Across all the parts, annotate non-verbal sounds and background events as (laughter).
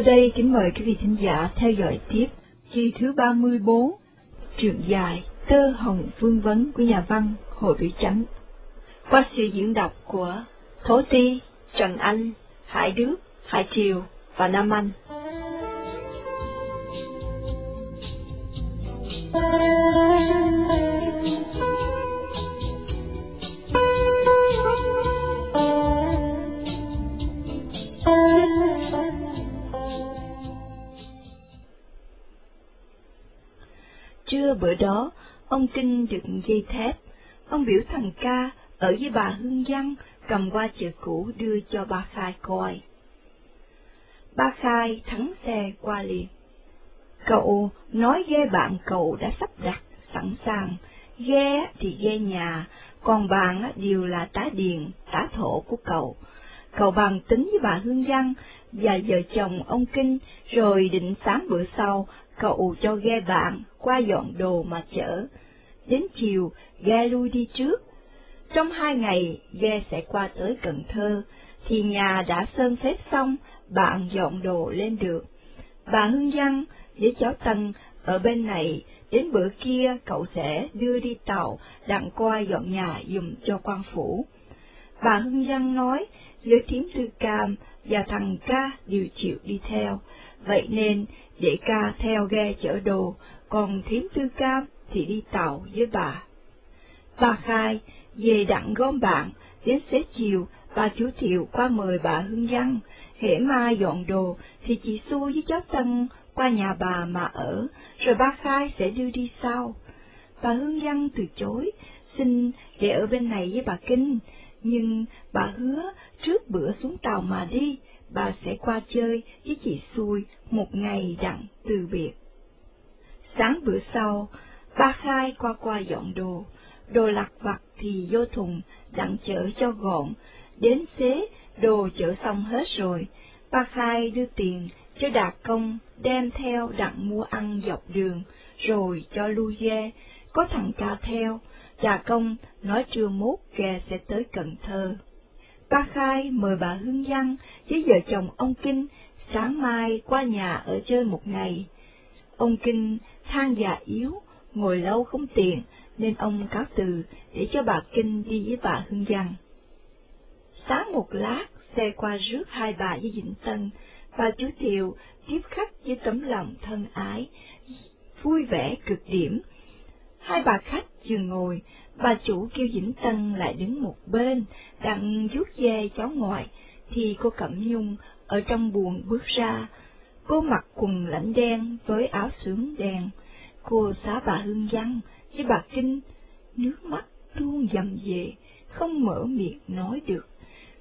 Sau đây kính mời quý vị thính giả theo dõi tiếp kỳ thứ 34, truyện dài Tơ Hồng Vương Vấn của nhà văn Hồ Biểu Chánh. Qua sự diễn đọc của Thố Ti, Trần Anh, Hải Đức, Hải Triều và Nam Anh. Trưa bữa đó, ông Kinh được dây thép. Ông biểu thằng ca ở với bà Hương Văn cầm qua chợ cũ đưa cho ba Khai coi. Ba Khai thắng xe qua liền. Cậu nói ghe bạn cậu đã sắp đặt, sẵn sàng, ghe thì ghe nhà, còn bạn đều là tá điền, tá thổ của cậu. Cậu bàn tính với bà Hương Văn và vợ chồng ông Kinh, rồi định sáng bữa sau, cậu cho ghe bạn qua dọn đồ mà chở. Đến chiều, ghe lui đi trước. Trong hai ngày, ghe sẽ qua tới Cần Thơ, thì nhà đã sơn phết xong, bạn dọn đồ lên được. Bà Hương Văn với cháu Tân ở bên này, đến bữa kia cậu sẽ đưa đi tàu đặng qua dọn nhà dùm cho quan phủ. Bà Hương Văn nói, với thím tư cam và thằng ca đều chịu đi theo, vậy nên để ca theo ghe chở đồ, còn thím tư cam thì đi tàu với bà. Bà khai, về đặng gom bạn, đến xế chiều, bà chú Thiệu qua mời bà Hương Văn, hễ mai dọn đồ thì chị Xu với cháu Tân qua nhà bà mà ở, rồi ba khai sẽ đưa đi sau. Bà Hương Văn từ chối, xin để ở bên này với bà Kinh, nhưng bà hứa trước bữa xuống tàu mà đi, bà sẽ qua chơi với chị Xui một ngày đặng từ biệt. Sáng bữa sau, ba khai qua qua dọn đồ, đồ lặt vặt thì vô thùng đặng chở cho gọn, đến xế đồ chở xong hết rồi, ba khai đưa tiền cho đạt công đem theo đặng mua ăn dọc đường, rồi cho lui ghe, có thằng ca theo, Đà công nói trưa mốt ghe sẽ tới Cần Thơ. Ba Khai mời bà Hương Giang với vợ chồng ông Kinh sáng mai qua nhà ở chơi một ngày. Ông Kinh than già yếu, ngồi lâu không tiện nên ông cáo từ để cho bà Kinh đi với bà Hương giang Sáng một lát, xe qua rước hai bà với Vĩnh Tân, bà chú Thiệu tiếp khách với tấm lòng thân ái, vui vẻ cực điểm. Hai bà khách vừa ngồi, bà chủ kêu Vĩnh Tân lại đứng một bên, đặng vuốt ve cháu ngoại, thì cô Cẩm Nhung ở trong buồng bước ra. Cô mặc quần lãnh đen với áo sướng đen. Cô xá bà Hương Văn với bà Kinh, nước mắt tuôn dầm về, không mở miệng nói được.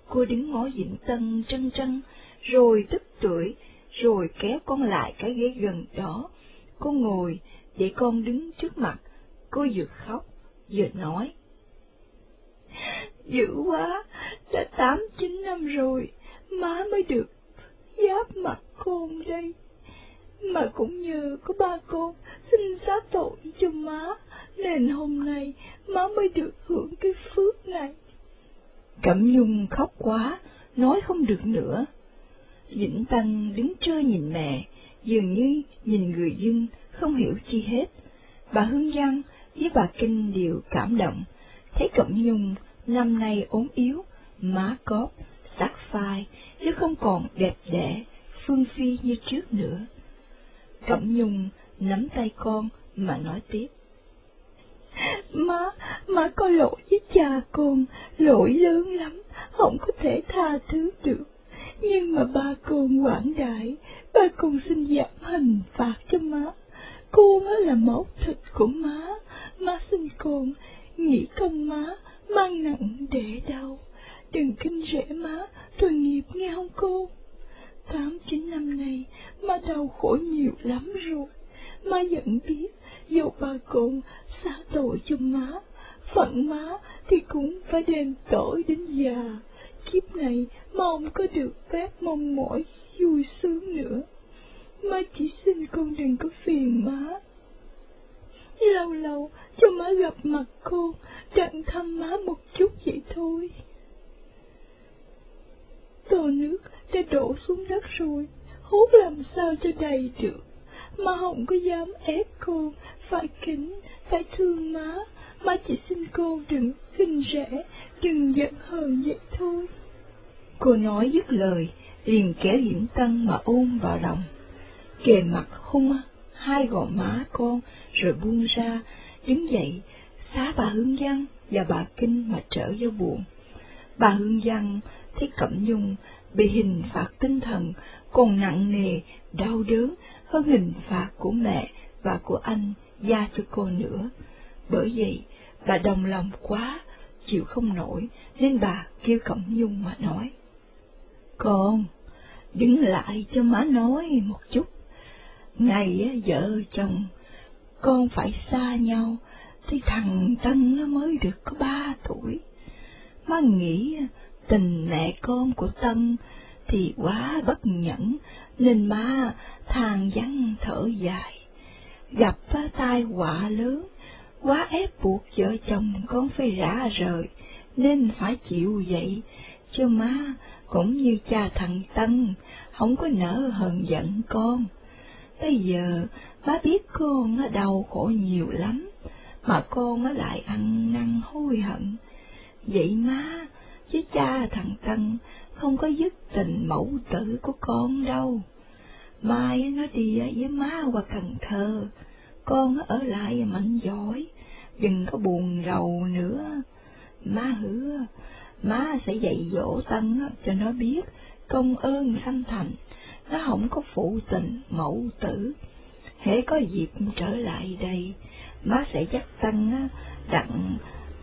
Cô đứng ngó Vĩnh Tân trân trân, rồi tức tuổi, rồi kéo con lại cái ghế gần đó. Cô ngồi, để con đứng trước mặt, cô vừa khóc, vừa nói. Dữ quá, đã tám chín năm rồi, má mới được giáp mặt con đây. Mà cũng nhờ có ba con xin xá tội cho má, nên hôm nay má mới được hưởng cái phước này. Cẩm Nhung khóc quá, nói không được nữa. Vĩnh Tăng đứng trơ nhìn mẹ, dường như nhìn người dân, không hiểu chi hết. Bà Hương Giang với bà Kinh đều cảm động, thấy Cẩm Nhung năm nay ốm yếu, má cóp, sắc phai, chứ không còn đẹp đẽ, phương phi như trước nữa. Cẩm Nhung nắm tay con mà nói tiếp. Má, má có lỗi với cha con, lỗi lớn lắm, không có thể tha thứ được. Nhưng mà ba con quảng đại, ba con xin giảm hình phạt cho má. Con là máu thịt của má, má xin con, nghĩ công má, mang nặng để đau. Đừng kinh rễ má, tội nghiệp nghe không cô? Tám chín năm nay, má đau khổ nhiều lắm rồi. Má vẫn biết, dầu bà con xả tội cho má, phận má thì cũng phải đền tội đến già. Kiếp này mong có được phép mong mỏi vui sướng nữa. Má chỉ xin con đừng có phiền má. Lâu lâu cho má gặp mặt con, đặng thăm má một chút vậy thôi. Tô nước đã đổ xuống đất rồi, hút làm sao cho đầy được, mà không có dám ép con, phải kính, phải thương má, má chỉ xin cô đừng khinh rẻ, đừng giận hờn vậy thôi. Cô nói dứt lời, liền kéo Diễm Tân mà ôm vào lòng, kề mặt hung hai gò má con, rồi buông ra, đứng dậy, xá bà Hương Giang và bà Kinh mà trở vô buồn. Bà Hương Giang thấy Cẩm Nhung bị hình phạt tinh thần còn nặng nề, đau đớn hơn hình phạt của mẹ và của anh gia cho cô nữa. Bởi vậy, bà đồng lòng quá, chịu không nổi, nên bà kêu Cẩm Nhung mà nói. Con, đứng lại cho má nói một chút. Ngày vợ chồng, con phải xa nhau, thì thằng Tân nó mới được có ba tuổi. Má nghĩ tình mẹ con của Tân thì quá bất nhẫn, nên má than vắng thở dài. Gặp tai họa lớn, quá ép buộc vợ chồng con phải rã rời, nên phải chịu vậy, chứ má cũng như cha thằng Tân, không có nỡ hờn giận con. Bây giờ má biết con đau khổ nhiều lắm, mà con lại ăn năn hối hận. Vậy má, chứ cha thằng Tân không có dứt tình mẫu tử của con đâu. Mai nó đi với má qua Cần Thơ, con ở lại mạnh giỏi, đừng có buồn rầu nữa. Má hứa, má sẽ dạy dỗ Tân cho nó biết công ơn sanh thành, nó không có phụ tình mẫu tử. Hễ có dịp trở lại đây, má sẽ dắt Tân đặng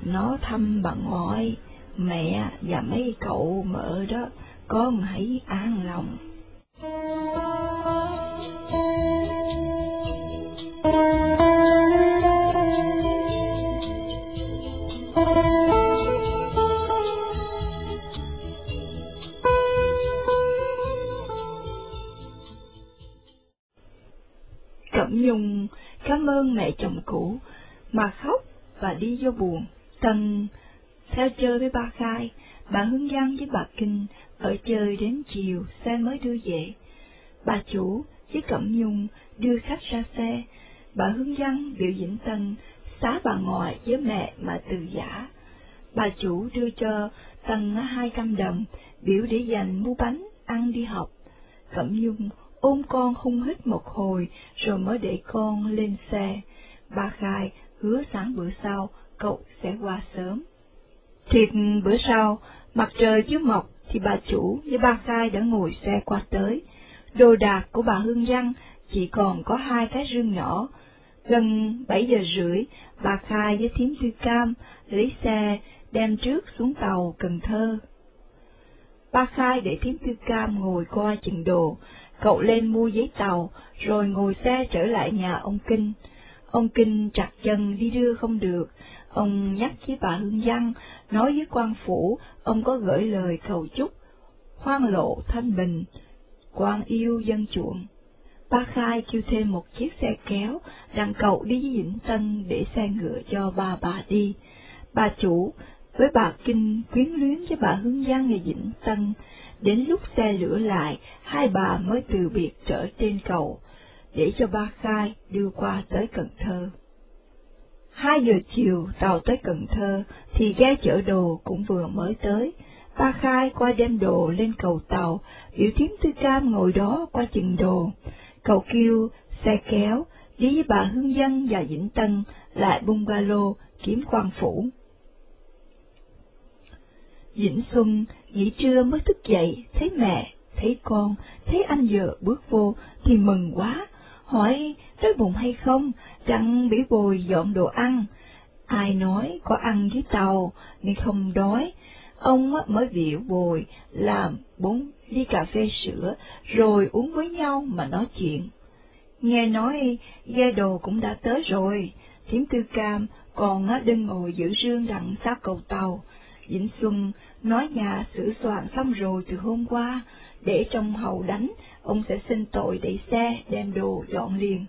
nó thăm bà ngoại, mẹ và mấy cậu mợ đó, con hãy an lòng. Cẩm Nhung cảm ơn mẹ chồng cũ, mà khóc và đi vô buồn. Tân theo chơi với ba Khai, bà Hương Giang với bà Kinh ở chơi đến chiều xe mới đưa về. Bà chủ với Cẩm Nhung đưa khách ra xe, bà Hương Giang biểu diễn Tân xá bà ngoại với mẹ mà từ giả. Bà chủ đưa cho Tân hai trăm đồng, biểu để dành mua bánh, ăn đi học. Cẩm Nhung ôm con hung hít một hồi, rồi mới để con lên xe. Bà Khai hứa sáng bữa sau, cậu sẽ qua sớm. Thiệt bữa sau, mặt trời chưa mọc thì bà chủ với ba Khai đã ngồi xe qua tới. Đồ đạc của bà Hương Văn chỉ còn có hai cái rương nhỏ. Gần bảy giờ rưỡi, bà Khai với thím Tư Cam lấy xe đem trước xuống tàu Cần Thơ. Ba Khai để thím Tư Cam ngồi coi chừng đồ, cậu lên mua giấy tàu, rồi ngồi xe trở lại nhà ông Kinh. Ông Kinh chặt chân đi đưa không được, ông nhắc với bà Hương Văn, nói với quan phủ, ông có gửi lời cầu chúc, khoan lộ thanh bình, quan yêu dân chuộng. Ba Khai kêu thêm một chiếc xe kéo, đặng cậu đi với Vĩnh Tân để xe ngựa cho ba bà đi. Bà chủ với bà Kinh quyến luyến với bà Hương Giang và Vĩnh Tân, đến lúc xe lửa lại, hai bà mới từ biệt trở trên cầu, để cho ba Khai đưa qua tới Cần Thơ. Hai giờ chiều tàu tới Cần Thơ, thì ghe chở đồ cũng vừa mới tới. Ba Khai qua đem đồ lên cầu tàu, biểu thiếm tư cam ngồi đó qua chừng đồ. Cậu kêu, xe kéo, đi với bà Hương Dân và Vĩnh Tân lại bungalow kiếm quan phủ. Vĩnh Xuân nghỉ trưa mới thức dậy, thấy mẹ, thấy con, thấy anh vợ bước vô thì mừng quá, hỏi đói bụng hay không, đặng bị bồi dọn đồ ăn. Ai nói có ăn với tàu nên không đói, ông mới biểu bồi làm bốn ly cà phê sữa rồi uống với nhau mà nói chuyện. Nghe nói gia đồ cũng đã tới rồi, thiếm tư cam còn đừng ngồi giữ rương đằng sát cầu tàu. Vĩnh Xuân nói nhà sửa soạn xong rồi từ hôm qua, để trong hầu đánh, ông sẽ xin tội đẩy xe đem đồ dọn liền.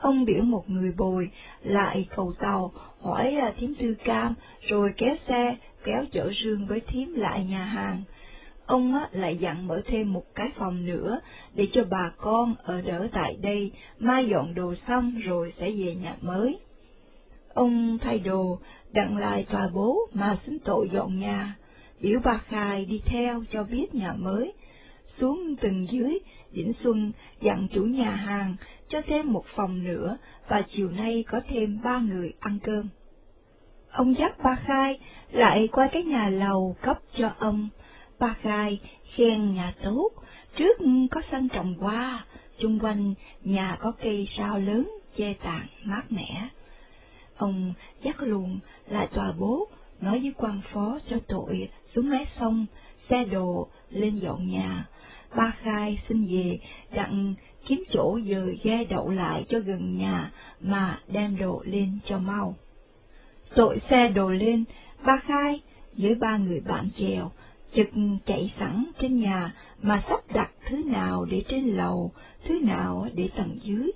Ông biểu một người bồi lại cầu tàu hỏi à, thím tư cam, rồi kéo xe, kéo chở rương với thím lại nhà hàng. ông á, lại dặn mở thêm một cái phòng nữa để cho bà con ở đỡ tại đây, mai dọn đồ xong rồi sẽ về nhà mới. Ông thay đồ, đặng lại tòa bố mà xin tội dọn nhà, biểu bà Khai đi theo cho biết nhà mới. Xuống tầng dưới, Vĩnh Xuân dặn chủ nhà hàng cho thêm một phòng nữa và chiều nay có thêm ba người ăn cơm. Ông dắt ba Khai lại qua cái nhà lầu cấp cho ông. Ba Khai khen nhà tốt, trước có sân trồng hoa, chung quanh nhà có cây sao lớn che tàn mát mẻ. Ông dắt luôn lại tòa bố, nói với quan phó cho tội xuống mé sông, xe đồ lên dọn nhà. Ba khai xin về đặng kiếm chỗ dời ghe đậu lại cho gần nhà mà đem đồ lên cho mau. Tội xe đồ lên, ba khai với ba người bạn chèo, chực chạy sẵn trên nhà mà sắp đặt thứ nào để trên lầu, thứ nào để tầng dưới.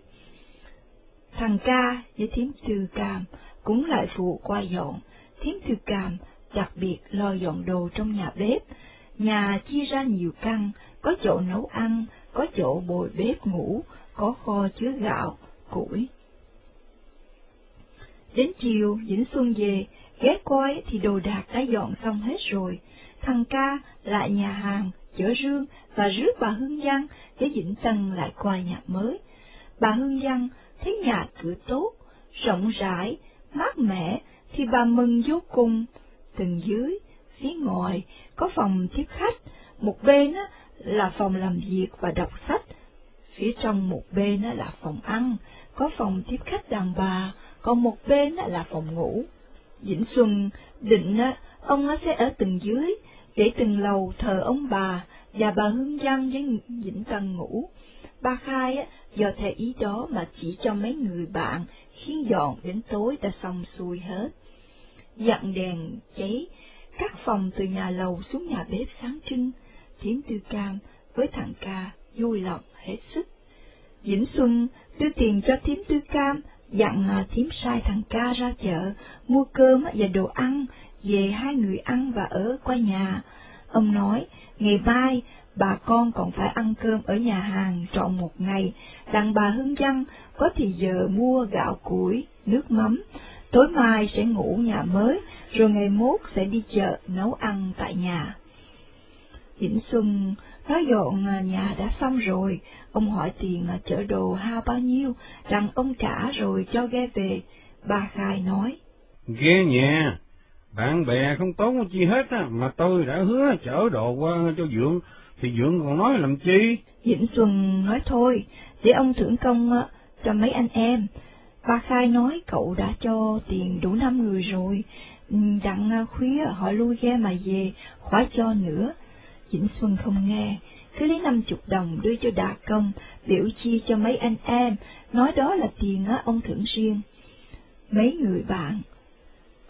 Thằng ca với thím tư cam cũng lại phụ qua dọn, thím tư cam đặc biệt lo dọn đồ trong nhà bếp. Nhà chia ra nhiều căn, có chỗ nấu ăn, có chỗ bồi bếp ngủ, có kho chứa gạo, củi. Đến chiều, Vĩnh Xuân về, ghé coi thì đồ đạc đã dọn xong hết rồi. Thằng ca lại nhà hàng, chở rương và rước bà Hương Giang với Vĩnh Tân lại qua nhà mới. Bà Hương Giang thấy nhà cửa tốt, rộng rãi, mát mẻ, thì bà mừng vô cùng. Tầng dưới, phía ngoài, có phòng tiếp khách, một bên á, là phòng làm việc và đọc sách, phía trong một bên là phòng ăn, có phòng tiếp khách đàn bà, còn một bên là phòng ngủ. Vĩnh Xuân định ông sẽ ở tầng dưới, để từng lầu thờ ông bà và bà Hương Giang với Vĩnh Tân ngủ. Ba Khai do theo ý đó mà chỉ cho mấy người bạn khiến dọn đến tối đã xong xuôi hết. Dặn đèn cháy, các phòng từ nhà lầu xuống nhà bếp sáng trưng, thiếm tư cam với thằng ca vui lòng hết sức. Vĩnh Xuân đưa tiền cho Thím tư cam, dặn Thím sai thằng ca ra chợ, mua cơm và đồ ăn, về hai người ăn và ở qua nhà. Ông nói, ngày mai bà con còn phải ăn cơm ở nhà hàng trọn một ngày, đặng bà Hương dân có thì giờ mua gạo củi, nước mắm, tối mai sẽ ngủ nhà mới, rồi ngày mốt sẽ đi chợ nấu ăn tại nhà. Vĩnh Xuân nói dọn nhà đã xong rồi, ông hỏi tiền chở đồ hao bao nhiêu, rằng ông trả rồi cho ghe về. Bà Khai nói, Ghe nhà, bạn bè không tốn chi hết á, mà tôi đã hứa chở đồ qua cho Dượng, thì Dượng còn nói làm chi? Vĩnh Xuân nói thôi, để ông thưởng công cho mấy anh em. Ba Khai nói cậu đã cho tiền đủ năm người rồi, đặng khuya họ lui ghe mà về, khỏi cho nữa. Vĩnh Xuân không nghe, cứ lấy năm chục đồng đưa cho Đà Công, biểu chia cho mấy anh em, nói đó là tiền ông thưởng riêng. Mấy người bạn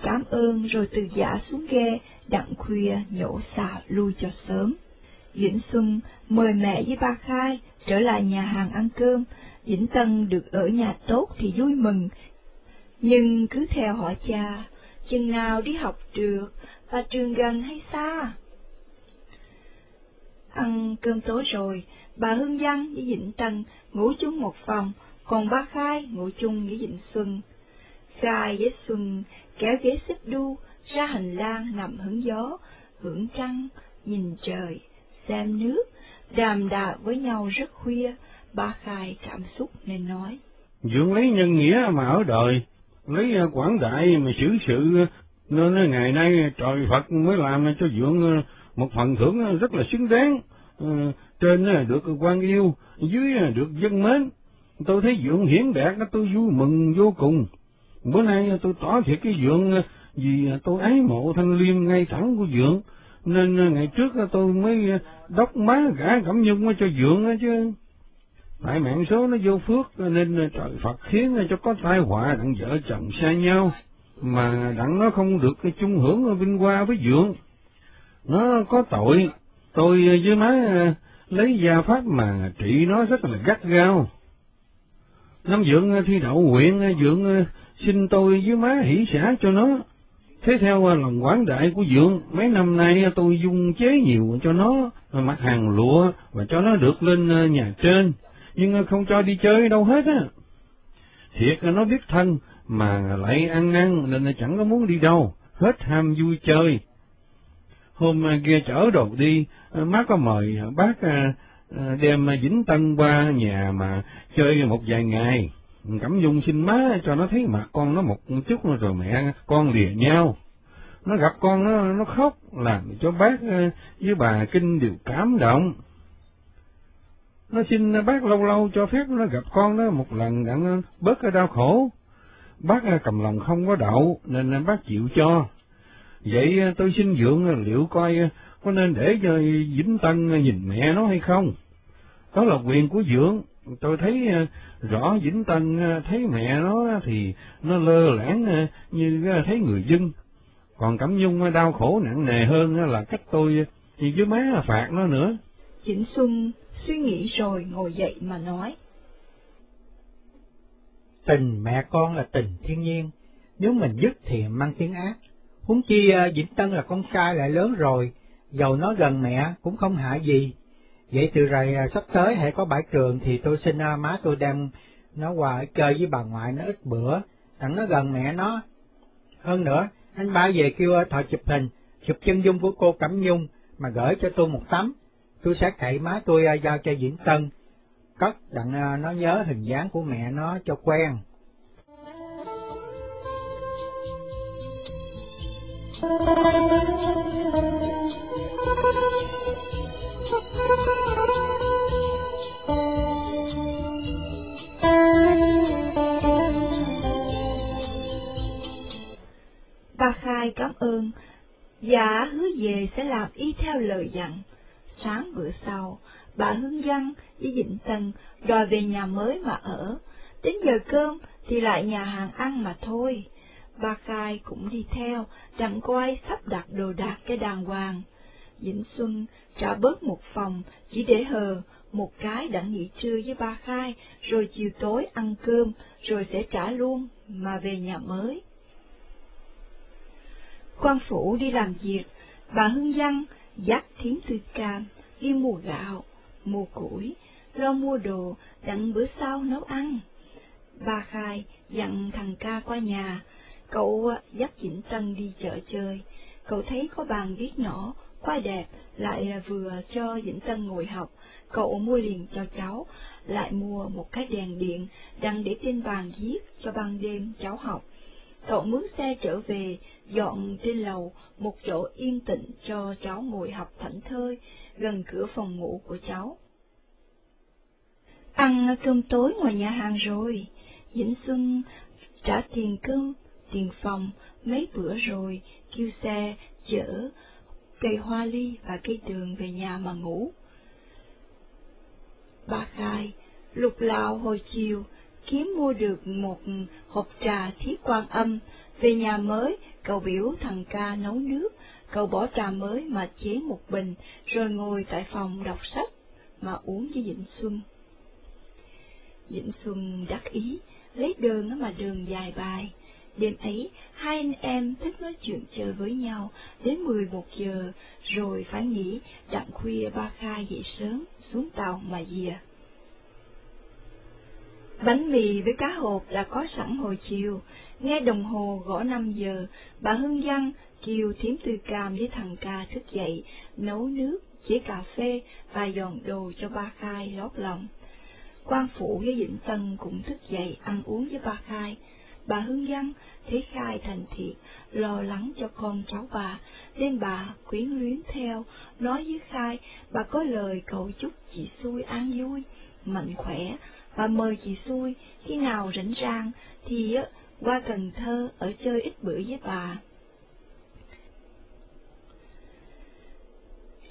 cảm ơn rồi từ giả xuống ghe, đặng khuya nhổ xào lui cho sớm. Vĩnh Xuân mời mẹ với ba Khai trở lại nhà hàng ăn cơm, Vĩnh Tân được ở nhà tốt thì vui mừng, nhưng cứ theo họ cha, chừng nào đi học được, và trường gần hay xa? Ăn cơm tối rồi, bà Hương Văn với Vĩnh Tân ngủ chung một phòng, còn ba Khai ngủ chung với Vĩnh Xuân. Khai với Xuân kéo ghế xích đu ra hành lang nằm hứng gió, hưởng trăng, nhìn trời, xem nước, đàm đạo với nhau rất khuya, ba khai cảm xúc nên nói. Dưỡng lấy nhân nghĩa mà ở đời, lấy ờ, quảng đại mà xử sự, ờ, nên ngày nay trời Phật mới làm cho dưỡng. Ờ, một phần thưởng ờ, rất là xứng đáng. Ờ, trên ờ, được quan yêu, dưới được dân mến. Tôi thấy dượng hiển đạt, tôi vui mừng vô cùng. Bữa nay tôi tỏ thiệt cái dượng vì tôi ái mộ thanh liêm ngay thẳng của dượng, nên ngày trước tôi mới đốc má gã cẩm nhung cho dượng chứ. Tại mạng số nó vô phước nên trời Phật khiến cho có tai họa đặng vợ chồng xa nhau, mà đặng nó không được chung hưởng vinh hoa với dượng. Nó có tội, tôi ờ, với má ờ, lấy gia pháp mà trị nó rất là gắt gao. Năm dưỡng ờ, thi đậu nguyện dưỡng xin tôi với má hỷ xả cho nó. Thế theo lòng quán đại của dưỡng mấy năm nay tôi dung chế nhiều cho nó mặt hàng lụa và cho nó được lên nhà trên, nhưng không cho đi chơi đâu hết á. Thiệt nó biết thân, mà lại ăn năn nên chẳng có muốn đi đâu, hết ham vui chơi. Hôm à, kia chở đồ đi, à, má có mời bác à, đem Vĩnh Tân qua nhà mà chơi một vài ngày. Cẩm Dung xin má cho nó thấy mặt con nó một chút rồi mẹ con lìa nhau. Nó gặp con nó nó khóc làm cho bác với bà Kinh đều cảm động. Nó xin bác lâu lâu cho phép nó gặp con nó một lần đặng bớt cái đau khổ. Bác cầm lòng không có đậu nên bác chịu cho. Vậy tôi xin dượng liệu coi có nên để cho Vĩnh Tân nhìn mẹ nó hay không? Đó là quyền của dượng, tôi thấy rõ Vĩnh Tân thấy mẹ nó thì nó lơ lãng như thấy người dân. Còn Cẩm Nhung đau khổ nặng nề hơn là cách tôi với má phạt nó nữa. Vĩnh Xuân suy nghĩ rồi ngồi dậy mà nói. Tình mẹ con là tình thiên nhiên, nếu mình dứt thì mang tiếng ác. Huống chi à, Vĩnh Tân là con trai lại lớn rồi, dầu nó gần mẹ cũng không hại gì. Vậy từ rồi à, sắp tới hãy có bãi trường thì tôi xin à, má tôi đem nó qua chơi với bà ngoại nó ít bữa, đặng nó gần mẹ nó. Hơn nữa, anh ba về kêu thợ chụp hình, chụp chân dung của cô Cẩm Nhung mà gửi cho tôi một tấm. Tôi sẽ cậy má tôi giao cho Vĩnh Tân, cất đặng nó nhớ hình dáng của mẹ nó cho quen. Ba Khai cảm ơn, và hứa về sẽ làm y theo lời dặn. Sáng bữa sau, bà Hương Văn với dịnh Tân đòi về nhà mới mà ở, đến giờ cơm thì lại nhà hàng ăn mà thôi. Ba Khai cũng đi theo, đặng quay sắp đặt đồ đạc cho đàng hoàng. Vĩnh Xuân trả bớt một phòng, chỉ để hờ, một cái đặng nghỉ trưa với ba Khai, rồi chiều tối ăn cơm, rồi sẽ trả luôn, mà về nhà mới. quan phủ đi làm việc, bà Hương Văn dắt thiếm tư cam, đi mua gạo, mua củi, lo mua đồ, đặng bữa sau nấu ăn. Ba Khai dặn thằng ca qua nhà, cậu à, dắt Vĩnh Tân đi chợ chơi, cậu thấy có bàn viết nhỏ, quay đẹp, lại à, vừa cho Vĩnh Tân ngồi học, cậu mua liền cho cháu, lại mua một cái đèn điện đăng để trên bàn viết cho ban đêm cháu học. Cậu mướn xe trở về, dọn trên lầu một chỗ yên tĩnh cho cháu ngồi học thảnh thơi, gần cửa phòng ngủ của cháu. Ăn cơm tối ngoài nhà hàng rồi, Vĩnh Xuân trả tiền cơm, tiền phòng mấy bữa rồi, kêu xe chở cây hoa ly và cây tường về nhà mà ngủ. Ba Khai lục lạo hồi chiều, kiếm mua được một hộp trà thiết quan âm, về nhà mới, cậu biểu thằng ca nấu nước, cậu bỏ trà mới mà chế một bình, rồi ngồi tại phòng đọc sách, mà uống với Vĩnh Xuân. Vĩnh Xuân đắc ý, lấy đường mà đường dài bài. Đêm ấy, hai anh em thích nói chuyện chơi với nhau đến mười một giờ, rồi phải nghỉ, đặng khuya ba khai dậy sớm, xuống tàu mà dìa. Bánh mì với cá hộp đã có sẵn hồi chiều, nghe đồng hồ gõ năm giờ, bà Hương Văn kêu thiếm tư cam với thằng ca thức dậy, nấu nước, chế cà phê và dọn đồ cho ba khai lót lòng. quan phụ với Vĩnh Tân cũng thức dậy ăn uống với ba khai. Bà Hương Văn thấy khai thành thiệt, lo lắng cho con cháu bà, nên bà quyến luyến theo, nói với khai bà có lời cầu chúc chị xui an vui, mạnh khỏe, và mời chị xui khi nào rảnh rang thì qua Cần Thơ ở chơi ít bữa với bà.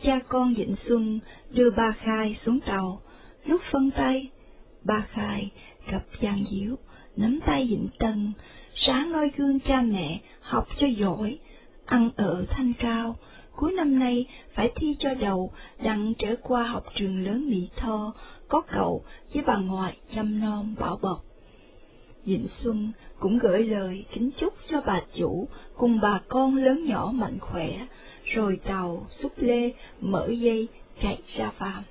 Cha con Vịnh Xuân đưa ba Khai xuống tàu, lúc phân tay, ba Khai gặp Giang Diếu, nắm tay Vịnh Tân, sáng noi gương cha mẹ, học cho giỏi, ăn ở thanh cao, cuối năm nay phải thi cho đầu, đặng trở qua học trường lớn Mỹ Tho, có cậu với bà ngoại chăm nom bảo bọc. Dịnh Xuân cũng gửi lời kính chúc cho bà chủ cùng bà con lớn nhỏ mạnh khỏe, rồi tàu xúc lê mở dây chạy ra phàm.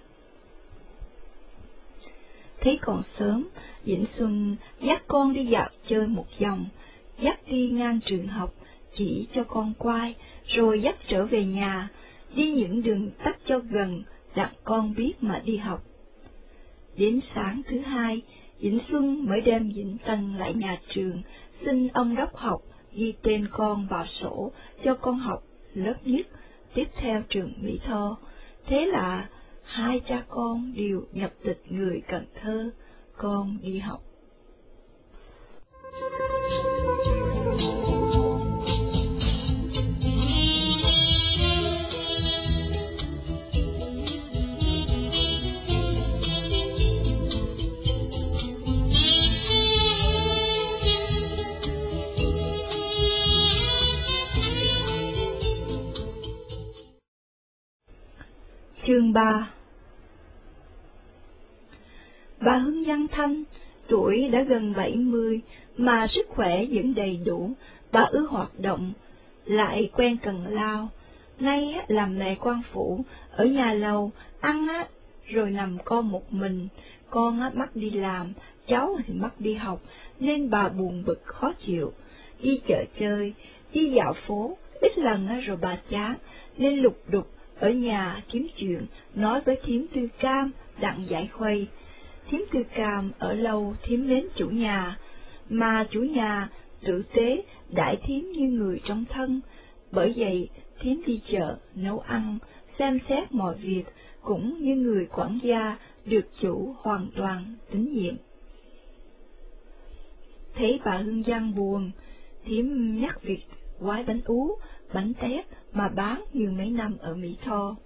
Thấy còn sớm, Dĩnh Xuân dắt con đi dạo chơi một vòng, dắt đi ngang trường học, chỉ cho con quay, rồi dắt trở về nhà, đi những đường tắt cho gần, đặng con biết mà đi học. Đến sáng thứ hai, Vĩnh Xuân mới đem Vĩnh Tân lại nhà trường, xin ông đốc học ghi tên con vào sổ cho con học lớp nhất, tiếp theo trường Mỹ Tho. Thế là hai cha con đều nhập tịch người Cần Thơ, con đi học. Chương 3 Bà Hưng Văn Thanh, tuổi đã gần 70, mà sức khỏe vẫn đầy đủ, bà ưa hoạt động, lại quen cần lao. Nay làm mẹ quan phủ, ở nhà lầu, ăn á, rồi nằm con một mình, con á, mắc đi làm, cháu thì mắc đi học, nên bà buồn bực khó chịu. Đi chợ chơi, đi dạo phố, ít lần á, rồi bà chán, nên lục đục ở nhà kiếm chuyện, nói với thím tư cam, đặng giải khuây. Thím tư cam ở lâu thím đến chủ nhà, mà chủ nhà tử tế đại thím như người trong thân, bởi vậy thím đi chợ, nấu ăn, xem xét mọi việc, cũng như người quản gia được chủ hoàn toàn tín nhiệm. Thấy bà Hương Giang buồn, thím nhắc việc quái bánh ú, bánh tét mà bán như mấy năm ở Mỹ Tho.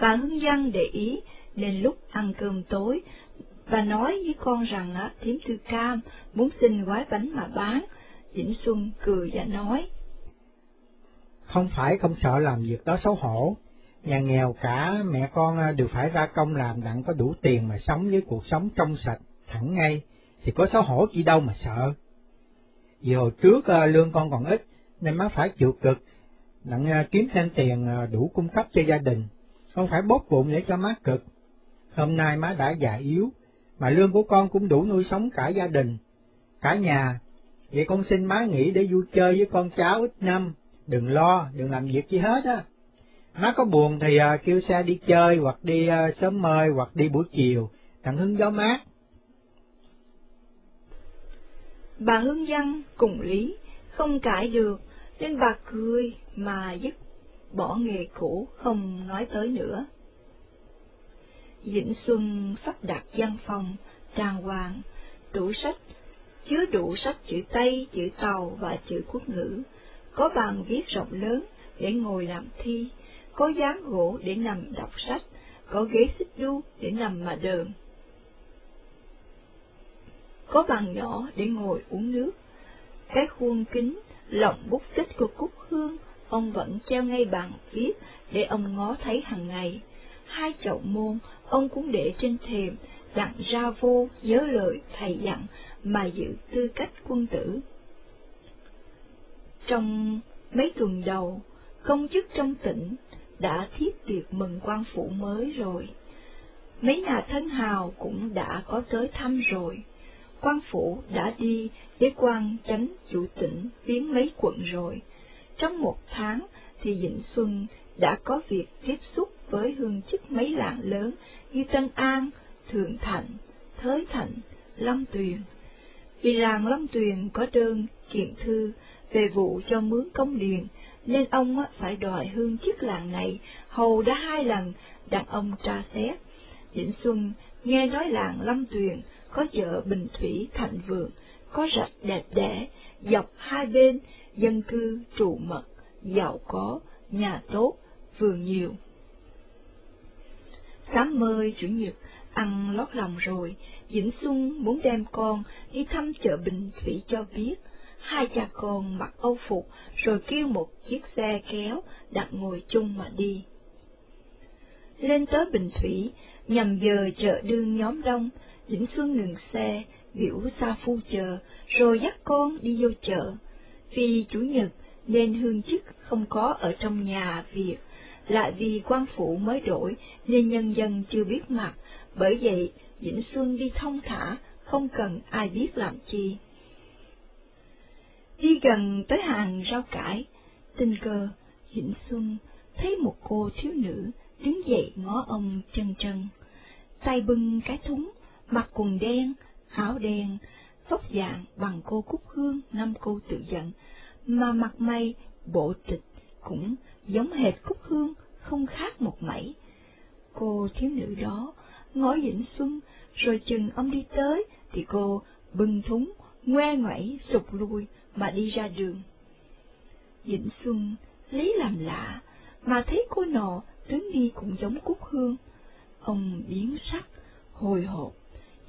Bà hương giang để ý nên lúc ăn cơm tối, và nói với con rằng á, thím tư cam muốn xin gói bánh mà bán. Vĩnh Xuân cười và nói. Không phải không sợ làm việc đó xấu hổ, nhà nghèo cả mẹ con à, đều phải ra công làm đặng có đủ tiền mà sống với cuộc sống trong sạch, thẳng ngay, thì có xấu hổ chi đâu mà sợ. Vì hồi trước à, lương con còn ít, nên má phải chịu cực, đặng à, kiếm thêm tiền đủ cung cấp cho gia đình, không phải bóp bụng để cho má cực. Hôm nay má đã già yếu, mà lương của con cũng đủ nuôi sống cả gia đình, cả nhà. Vậy con xin má nghỉ để vui chơi với con cháu ít năm, đừng lo, đừng làm việc gì hết á. Má có buồn thì uh, kêu xe đi chơi, hoặc đi uh, sớm mơi, hoặc đi buổi chiều, đặng hứng gió mát. Bà Hương Văn cùng Lý không cãi được, nên bà cười mà dứt bỏ nghề cũ không nói tới nữa. Vĩnh Xuân sắp đặt văn phòng, đàng hoàng, tủ sách, chứa đủ sách chữ Tây, chữ Tàu và chữ quốc ngữ, có bàn viết rộng lớn để ngồi làm thi, có dáng gỗ để nằm đọc sách, có ghế xích đu để nằm mà đờn. Có bàn nhỏ để ngồi uống nước, cái khuôn kính, lọng bút tích của Cúc Hương, ông vẫn treo ngay bàn viết để ông ngó thấy hàng ngày. Hai chậu môn, ông cũng để trên thềm, đặng ra vô nhớ lời thầy dặn mà giữ tư cách quân tử. Trong mấy tuần đầu, công chức trong tỉnh đã thiết tiệc mừng quan phủ mới rồi. Mấy nhà thân hào cũng đã có tới thăm rồi quan phủ đã đi với quan chánh chủ tỉnh viếng mấy quận rồi. Trong một tháng thì Vĩnh Xuân đã có việc tiếp xúc với hương chức mấy làng lớn như Tân An, Thượng Thạnh, Thới Thạnh, Long Tuyền. Vì làng Long Tuyền có đơn kiện thư về vụ cho mướn công điền, nên ông phải đòi hương chức làng này hầu đã hai lần đàn ông tra xét. Vĩnh Xuân nghe nói làng Long Tuyền có chợ Bình Thủy Thạnh Vượng, có rạch đẹp đẽ, dọc hai bên, dân cư trụ mật, giàu có, nhà tốt, vườn nhiều. Sáng mơi Chủ nhật, ăn lót lòng rồi, Vĩnh Xuân muốn đem con đi thăm chợ Bình Thủy cho biết. Hai cha con mặc âu phục, rồi kêu một chiếc xe kéo, đặt ngồi chung mà đi. Lên tới Bình Thủy, nhằm giờ chợ đương nhóm đông, Vĩnh Xuân ngừng xe, biểu xa Phu chờ, rồi dắt con đi vô chợ. Vì chủ nhật nên hương chức không có ở trong nhà việc, lại vì quan phủ mới đổi nên nhân dân chưa biết mặt, bởi vậy Vĩnh Xuân đi thông thả, không cần ai biết làm chi. Đi gần tới hàng rau cải, tình cờ Vĩnh Xuân thấy một cô thiếu nữ đứng dậy ngó ông chân chân, tay bưng cái thúng, mặc quần đen, áo đen, vóc dạng bằng cô Cúc Hương năm cô tự giận, mà mặt mày, bộ tịch cũng giống hệt Cúc Hương, không khác một mảy. Cô thiếu nữ đó ngó Vĩnh Xuân, rồi chừng ông đi tới, thì cô bưng thúng, ngoe ngoẩy, sụp lui mà đi ra đường. Vĩnh Xuân lấy làm lạ, mà thấy cô nọ tướng đi cũng giống Cúc Hương. Ông biến sắc, hồi hộp,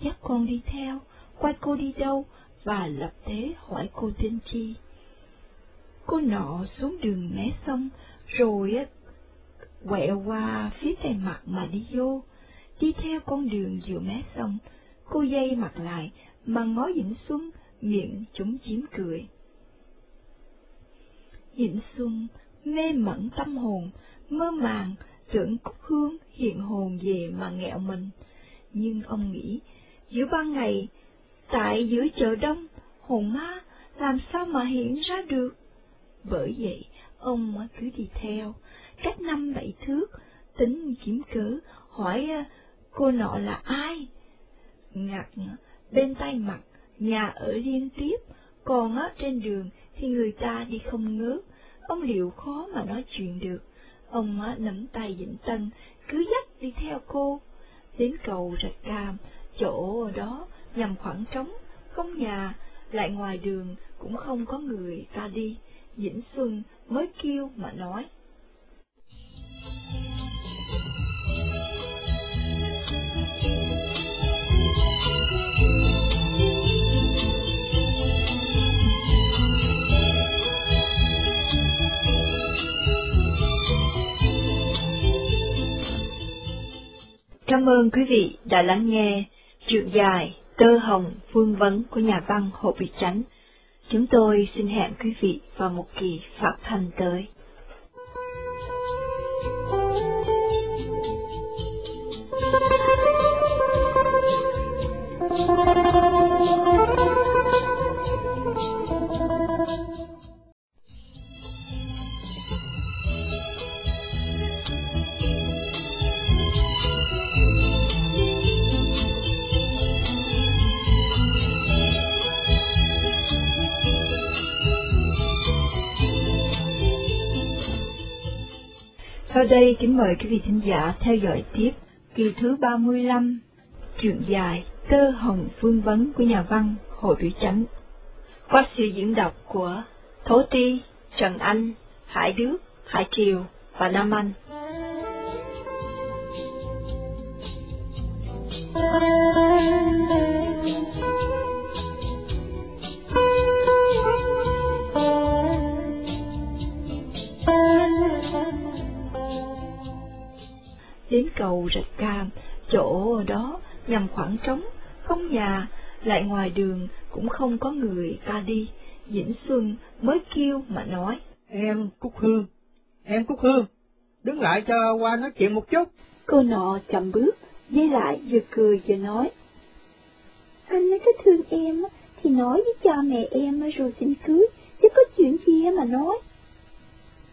dắt con đi theo, quay cô đi đâu, và lập thế hỏi cô tên chi. Cô nọ xuống đường mé sông, rồi á quẹo qua phía tây mặt mà đi vô, đi theo con đường giữa mé sông, cô dây mặt lại mà ngó Vĩnh Xuân, miệng chúng chiếm cười. Vĩnh Xuân mê mẩn tâm hồn, mơ màng, tưởng Cúc Hương hiện hồn về mà nghẹo mình. Nhưng ông nghĩ, giữa ban ngày, tại giữa chợ đông, hồn ma làm sao mà hiện ra được? Bởi vậy, ông cứ đi theo, cách năm bảy thước, tính kiếm cớ, hỏi à, cô nọ là ai? Ngặt bên tay mặt, nhà ở liên tiếp, còn á trên đường thì người ta đi không ngớt, ông liệu khó mà nói chuyện được. Ông á nắm tay Vĩnh Tân, cứ dắt đi theo cô, đến cầu rạch cam, chỗ đó nhằm khoảng trống, không nhà, lại ngoài đường cũng không có người ta đi. Vĩnh Xuân mới kêu mà nói. Cảm ơn quý vị đã lắng nghe truyện dài Tơ Hồng Phương Vấn của nhà văn Hồ Bị Chánh. Chúng tôi xin hẹn quý vị vào một kỳ phát thanh tới. Đây kính mời quý vị thính giả theo dõi tiếp kỳ thứ 35, truyện dài Tơ Hồng Phương Vấn của nhà văn Hồ Biểu Chánh. Qua sự diễn đọc của Thố Ti, Trần Anh, Hải Đức, Hải Triều và Nam Anh. Đến cầu rạch cam, chỗ đó nhằm khoảng trống, không nhà, lại ngoài đường cũng không có người ta đi. Vĩnh Xuân mới kêu mà nói. Em Cúc Hương, em Cúc Hương, đứng lại cho qua nói chuyện một chút. Cô nọ chậm bước, dây lại vừa cười vừa nói. Anh nói cái thương em thì nói với cha mẹ em rồi xin cưới, chứ có chuyện gì mà nói.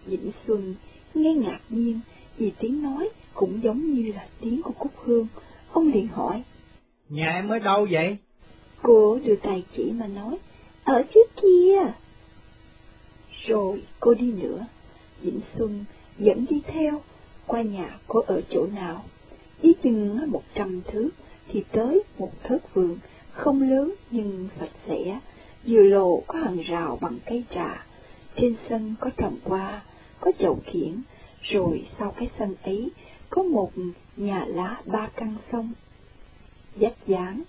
Vĩnh Xuân nghe ngạc nhiên vì tiếng nói cũng giống như là tiếng của Cúc Hương. Ông liền hỏi. Nhà em ở đâu vậy? Cô đưa tay chỉ mà nói, ở trước kia. Rồi cô đi nữa, Vĩnh Xuân dẫn đi theo, qua nhà cô ở chỗ nào. Đi chừng một trăm thước thì tới một thớt vườn, không lớn nhưng sạch sẽ, vừa lộ có hàng rào bằng cây trà, trên sân có trồng hoa, có chậu kiển, rồi sau cái sân ấy có một nhà lá ba căn sông. Dách dáng,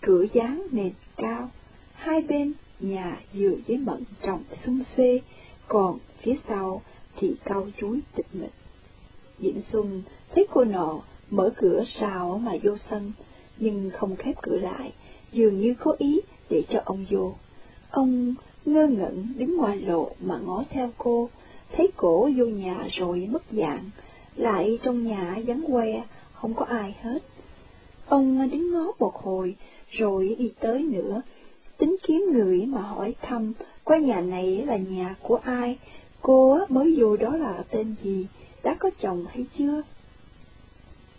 cửa dáng nền cao, hai bên nhà dừa với mận trồng xung xuê, còn phía sau thì cao chuối tịch mịch. Diễn Xuân thấy cô nọ mở cửa rào mà vô sân, nhưng không khép cửa lại, dường như có ý để cho ông vô. Ông ngơ ngẩn đứng ngoài lộ mà ngó theo cô, thấy cổ vô nhà rồi mất dạng, lại trong nhà vắng que, không có ai hết. Ông đứng ngó một hồi, rồi đi tới nữa, tính kiếm người mà hỏi thăm qua nhà này là nhà của ai, cô mới vô đó là tên gì, đã có chồng hay chưa?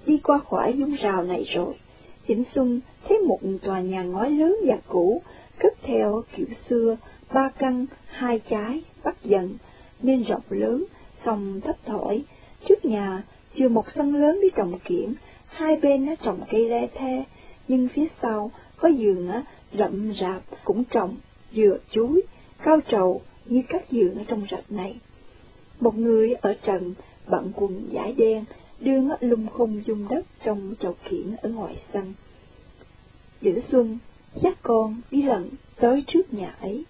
Đi qua khỏi dung rào này rồi, Vĩnh Xuân thấy một tòa nhà ngói lớn và cũ, cất theo kiểu xưa, ba căn, hai trái, bắt dần, nên rộng lớn, song thấp thổi Trước nhà, chưa một sân lớn để trồng kiển, hai bên nó trồng cây le the, nhưng phía sau có giường á, rậm rạp cũng trồng dừa chuối, cao trầu như các giường ở trong rạch này. Một người ở trần bận quần giải đen, đương lung khung dung đất trong chậu kiển ở ngoài sân. Giữ Xuân dắt con đi lần tới trước nhà ấy.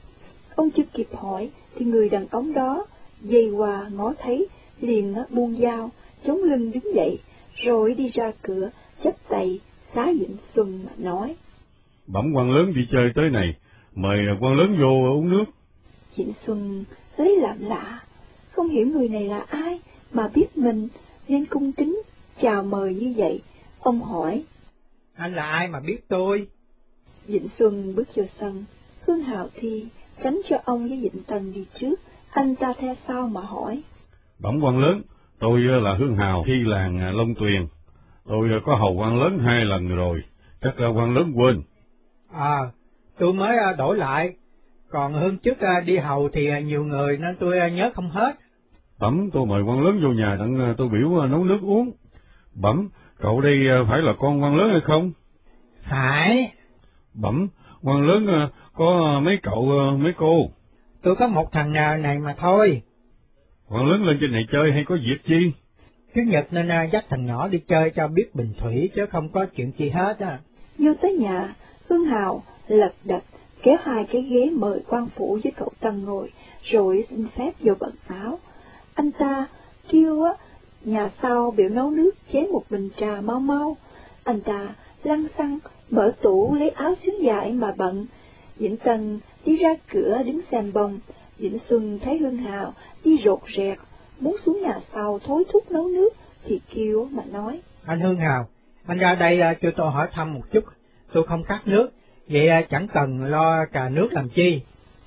Ông chưa kịp hỏi thì người đàn ông đó dây qua ngó thấy liền buông dao, chống lưng đứng dậy, rồi đi ra cửa, chắp tay, xá Vĩnh Xuân mà nói. Bẩm quan lớn đi chơi tới này, mời quan lớn vô uống nước. Vĩnh Xuân lấy làm lạ, không hiểu người này là ai mà biết mình nên cung kính chào mời như vậy. Ông hỏi. Anh là ai mà biết tôi? Vĩnh Xuân bước vô sân, Hương Hào Thi tránh cho ông với Vĩnh Tân đi trước, anh ta theo sau mà hỏi. Bẩm quan lớn, tôi là Hương Hào Thi làng Long Tuyền. Tôi có hầu quan lớn hai lần rồi, chắc quan lớn quên. À, tôi mới đổi lại, còn hơn trước đi hầu thì nhiều người nên tôi nhớ không hết. Bẩm, tôi mời quan lớn vô nhà đặng tôi biểu nấu nước uống. Bẩm, cậu đây phải là con quan lớn hay không? Phải. Bẩm, quan lớn có mấy cậu, mấy cô? Tôi có một thằng này mà thôi. Quan lớn lên trên này chơi hay có việc chi? Thứ nhật nên dắt thằng nhỏ đi chơi cho biết bình thủy chứ không có chuyện gì hết á. Vô tới nhà, Hương Hào lật đật kéo hai cái ghế mời quan phủ với cậu Tân ngồi, rồi xin phép vô bận áo. Anh ta kêu á, nhà sau biểu nấu nước chế một bình trà mau mau. Anh ta lăn xăng, mở tủ lấy áo xuống dài mà bận. Vĩnh Tân đi ra cửa đứng xem bông. Vĩnh Xuân thấy Hương Hào đi rột rẹt, muốn xuống nhà sau thối thúc nấu nước, thì kêu mà nói. Anh Hương Hào, anh ra đây cho tôi hỏi thăm một chút, tôi không khát nước, vậy chẳng cần lo trà nước làm chi.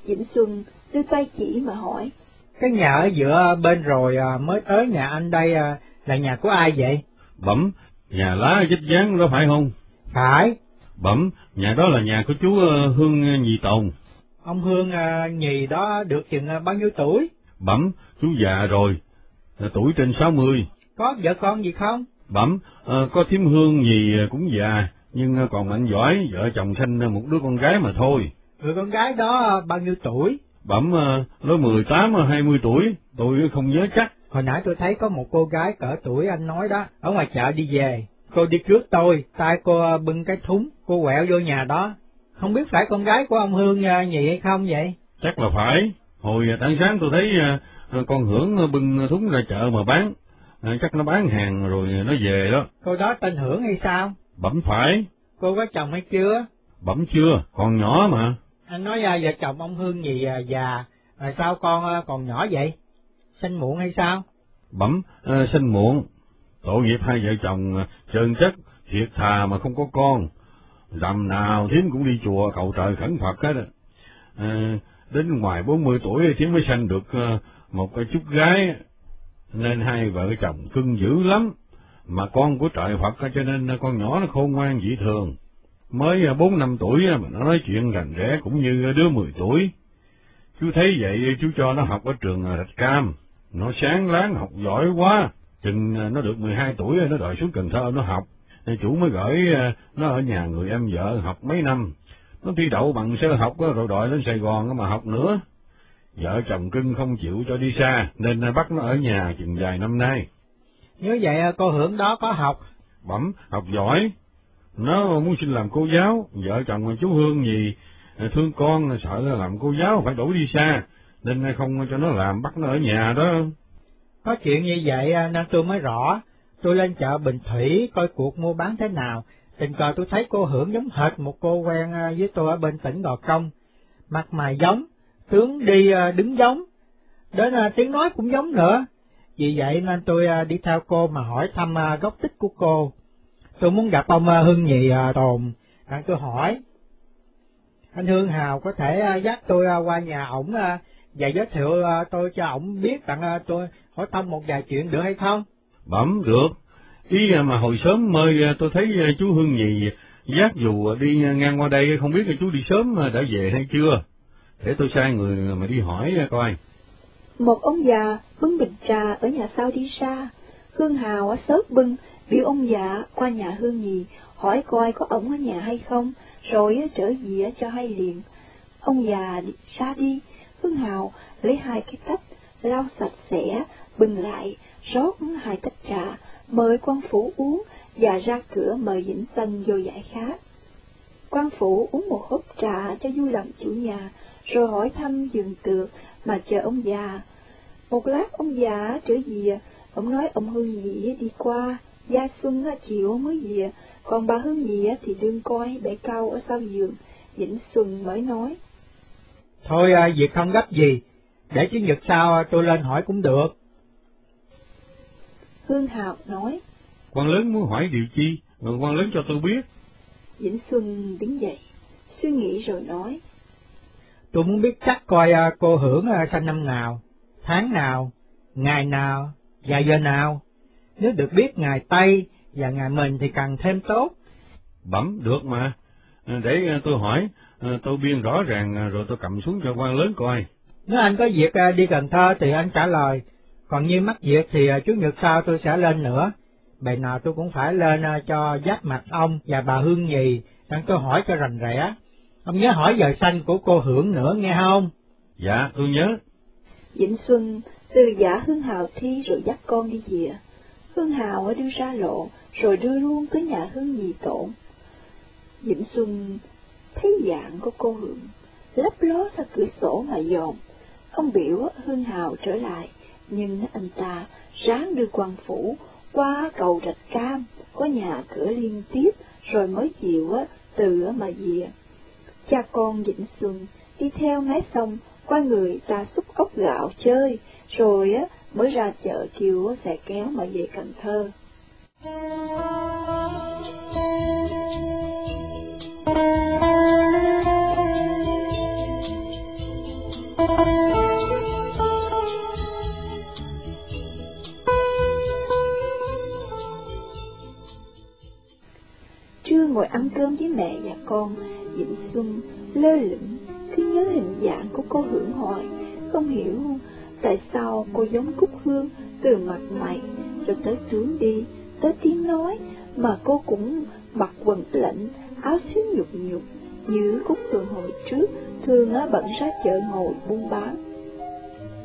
Vĩnh Xuân đưa tay chỉ mà hỏi. Cái nhà ở giữa bên rồi mới tới nhà anh đây là nhà của ai vậy? Bẩm, nhà lá dích dáng đó phải không? Phải. Bẩm, nhà đó là nhà của chú Hương Nhì Tồn. Ông Hương Nhì đó được chừng bao nhiêu tuổi? Bẩm, chú già rồi, tuổi trên sáu mươi. Có vợ con gì không? Bẩm, có thím Hương Nhì cũng già, nhưng còn mạnh giỏi, vợ chồng sinh một đứa con gái mà thôi. Người con gái đó bao nhiêu tuổi? Bẩm, nó mười tám hai mươi tuổi, tôi không nhớ chắc. Hồi nãy tôi thấy có một cô gái cỡ tuổi anh nói đó, ở ngoài chợ đi về. Cô đi trước tôi, tay cô bưng cái thúng, cô quẹo vô nhà đó. Không biết phải con gái của ông Hương nhị hay không vậy? Chắc là phải. Hồi tảng sáng tôi thấy con Hưởng bưng thúng ra chợ mà bán. Chắc nó bán hàng rồi nó về đó. Cô đó tên Hưởng hay sao? Bẩm phải. Cô có chồng hay chưa? Bẩm chưa, còn nhỏ mà. Anh nói vợ chồng ông Hương gì già, mà sao con còn nhỏ vậy? Sinh muộn hay sao? Bẩm, à, sinh muộn. Tội nghiệp hai vợ chồng trơn chất, thiệt thà mà không có con. Dầm nào thiếm cũng đi chùa cầu trời khẩn Phật hết. À, đến ngoài 40 tuổi thiếm mới sanh được ờ, một cái chút gái, nên hai vợ chồng cưng dữ lắm. Mà con của trời Phật cho nên con nhỏ nó khôn ngoan dị thường. Mới ờ, bốn năm tuổi mà nó nói chuyện rành rẽ cũng như đứa 10 tuổi. Chú thấy vậy chú cho nó học ở trường Rạch Cam. Nó sáng láng học giỏi quá. Chừng nó được 12 tuổi nó đòi xuống Cần Thơ nó học. Chủ mới gửi nó ở nhà người em vợ học mấy năm. Nó thi đậu bằng sơ học rồi đòi lên Sài Gòn mà học nữa. Vợ chồng cưng không chịu cho đi xa nên bắt nó ở nhà chừng vài năm nay. Nếu vậy cô Hưởng đó có học? Bẩm, học giỏi. Nó muốn xin làm cô giáo, vợ chồng chú Hương gì thương con sợ là làm cô giáo phải đuổi đi xa, nên không cho nó làm bắt nó ở nhà đó. Có chuyện như vậy nên tôi mới rõ, tôi lên chợ Bình Thủy coi cuộc mua bán thế nào, tình cờ tôi thấy cô hưởng giống hệt một cô quen à, với tôi ở bên tỉnh Gò Công, mặt mày giống, tướng đi à, đứng giống, đến à, tiếng nói cũng giống nữa. Vì vậy nên tôi đi theo cô mà hỏi thăm gốc tích của cô. Tôi muốn gặp ông Hưng Nhì Tồn, anh tôi hỏi. Anh Hương Hào có thể dắt tôi qua nhà ổng và giới thiệu tôi cho ổng biết tặng tôi hỏi thăm một vài chuyện được hay không? Bẩm được, ý à, mà hồi sớm mời à, tôi thấy à, chú Hương Nhì giác dù đi ngang qua đây không biết là chú đi sớm đã về hay chưa. Để tôi sai người mà đi hỏi coi. Một ông già bưng bình trà ở nhà sau đi ra. Hương Hào sớt bưng, biểu ông già qua nhà Hương Nhì, hỏi coi có ổng ở nhà hay không, rồi trở về cho hay liền. Ông già ra đi, Hương Hào lấy hai cái tách, lau sạch sẽ, bưng lại, rót hai tách trà, mời quan phủ uống và ra cửa mời Vĩnh Tân vô giải khát. Quan phủ uống một hớp trà cho vui lòng chủ nhà, rồi hỏi thăm giường tược mà chờ ông già. Một lát ông già trở về, ông nói ông Hương Dĩ đi qua, Gia Xuân chiều mới về, còn bà Hương Dĩ thì đương coi bể cao ở sau giường, Vĩnh Xuân mới nói. Thôi à, việc không gấp gì, để chủ nhật sau à, tôi lên hỏi cũng được. Hương Hào nói. quan lớn muốn hỏi điều chi, quan lớn cho tôi biết. Vĩnh Xuân đứng dậy, suy nghĩ rồi nói. Tôi muốn biết chắc coi à, cô hưởng à, sanh năm nào, tháng nào, ngày nào, và giờ nào. Nếu được biết ngày Tây và ngày mình thì càng thêm tốt. Bẩm được mà, à, để tôi hỏi, tôi biên rõ ràng rồi tôi cầm xuống cho quan lớn coi. Nếu anh có việc đi Cần Thơ thì anh trả lời, còn như mắc việc thì Chủ nhật sau tôi sẽ lên nữa. Bề nào tôi cũng phải lên cho giáp mặt ông và bà Hương Nhì, đang tôi hỏi cho rành rẽ. Ông nhớ hỏi giờ sanh của cô Hưởng nữa nghe không? Dạ, tôi nhớ. Vĩnh Xuân từ giả Hương Hào thi rồi dắt con đi về. Hương Hào đưa ra lộ, rồi đưa luôn tới nhà Hương Nhì Tổn. Vĩnh Xuân thấy dạng của cô Hưởng, lấp ló ra cửa sổ mà dòm. Ông biểu Hương Hào trở lại, nhưng anh ta ráng đưa quan phủ qua cầu rạch cam, có nhà cửa liên tiếp, rồi mới chịu á từ mà về. Cha con Vĩnh Xuân đi theo ngái sông qua người ta xúc ốc gạo chơi, rồi á mới ra chợ kêu xe kéo mà về Cần Thơ. Trưa ngồi ăn cơm với mẹ và con, Vĩnh Xuân lơ lửng, cứ nhớ hình dạng của cô hưởng hỏi, không hiểu tại sao cô giống Cúc Hương từ mặt mày cho tới tướng đi, tới tiếng nói, mà cô cũng mặc quần lệnh, áo xíu nhục nhục, như Cúc Hương hồi trước, thường á bận ra chợ ngồi buôn bán.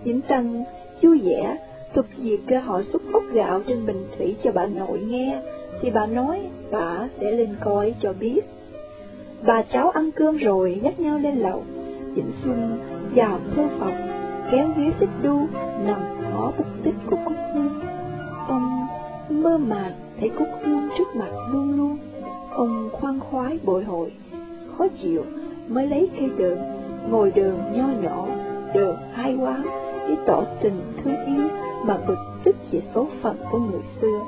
Dĩnh Tân vui vẻ, tục việc họ xúc ốc gạo trên bình thủy cho bà nội nghe, thì bà nói bà sẽ lên coi cho biết. Bà cháu ăn cơm rồi dắt nhau lên lầu. Vĩnh Xuân vào thư phòng, kéo ghế xích đu, nằm ngó bút tích của Cúc Hương. Ông mơ màng thấy Cúc Hương trước mặt luôn luôn. Ông khoan khoái bội hội, khó chịu, mới lấy cây đờn, ngồi đờn nho nhỏ, đờn hai quán, để tỏ tình thương yêu mà bực tức về số phận của người xưa.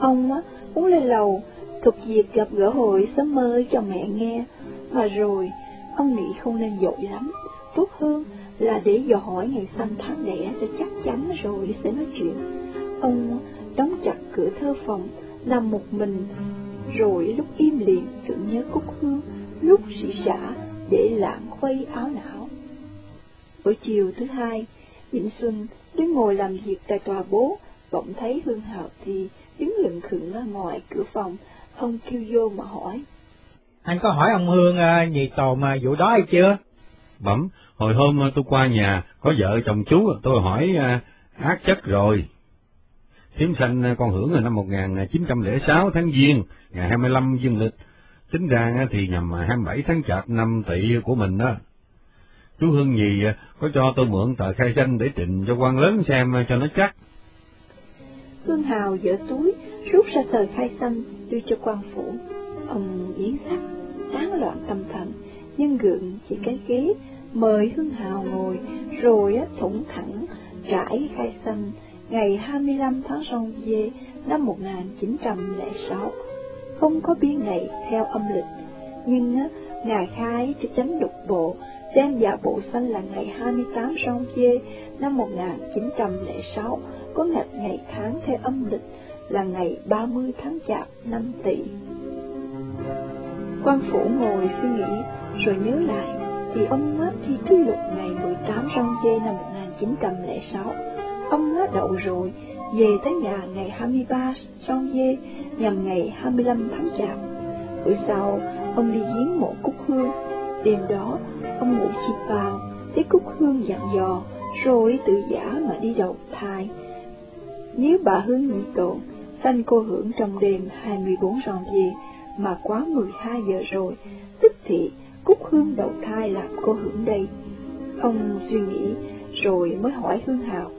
Ông á, muốn lên lầu thuộc Diệt gặp gỡ hội sớm mơ cho mẹ nghe, mà rồi ông nghĩ không nên dội lắm, tốt hơn là để dò hỏi ngày sinh tháng đẻ cho chắc chắn rồi sẽ nói chuyện. Ông đóng chặt cửa thơ phòng, nằm một mình, rồi lúc im lìm tưởng nhớ Cúc Hương, lúc sĩ xã để lãng khuây áo não. Buổi chiều thứ hai, Vĩnh Xuân đứng ngồi làm việc tại tòa bố, bỗng thấy Hương Hạo thì đứng lững khựng ở ngoài cửa phòng, Ông kêu vô mà hỏi. Anh có hỏi ông Hương uh, nhì tồ mà vụ đó hay chưa? Bẩm, hồi hôm tôi qua nhà, có vợ chồng chú, tôi hỏi uh, ác chất rồi. Thiếm sanh con hưởng là năm 1906 tháng Giêng, ngày 25 dương lịch. Tính ra thì nhằm 27 tháng chạp năm tỵ của mình đó. Chú Hương Nhì có cho tôi mượn tờ khai sinh để trình cho quan lớn xem cho nó chắc. Hương Hào dở túi, rút ra tờ khai xanh, đưa cho quan phủ. Ông yến sắc, tán loạn tâm thần, nhưng gượng chỉ cái ghế, mời hương Hào ngồi, rồi thủng thẳng, trải khai xanh, ngày 25 tháng Song Dê năm 1906. Không có biên ngày theo âm lịch, nhưng Ngài khai cho chánh đục bộ, đem giả bộ xanh là ngày 28 Song Dê năm 1906, có ngạch ngày tháng theo âm lịch là ngày 30 tháng Chạp năm Tỵ. Quan phủ ngồi suy nghĩ, rồi nhớ lại, thì ông thi quy lục ngày 18 rong Dê năm 1906. Ông đậu rồi, về tới nhà ngày 23 rong Dê nhằm ngày 25 tháng Chạp. Bữa sau, ông đi giếng mộ Cúc Hương. Đêm đó, ông ngủ chìm vào, thấy Cúc Hương dặn dò, rồi tự giả mà đi đầu thai. Nếu bà Hương nhị cậu, sanh cô hưởng trong đêm 24 ròng về, mà quá 12 giờ rồi, tức thì Cúc Hương đầu thai làm cô hưởng đây. Ông suy nghĩ, rồi mới hỏi Hương Hào.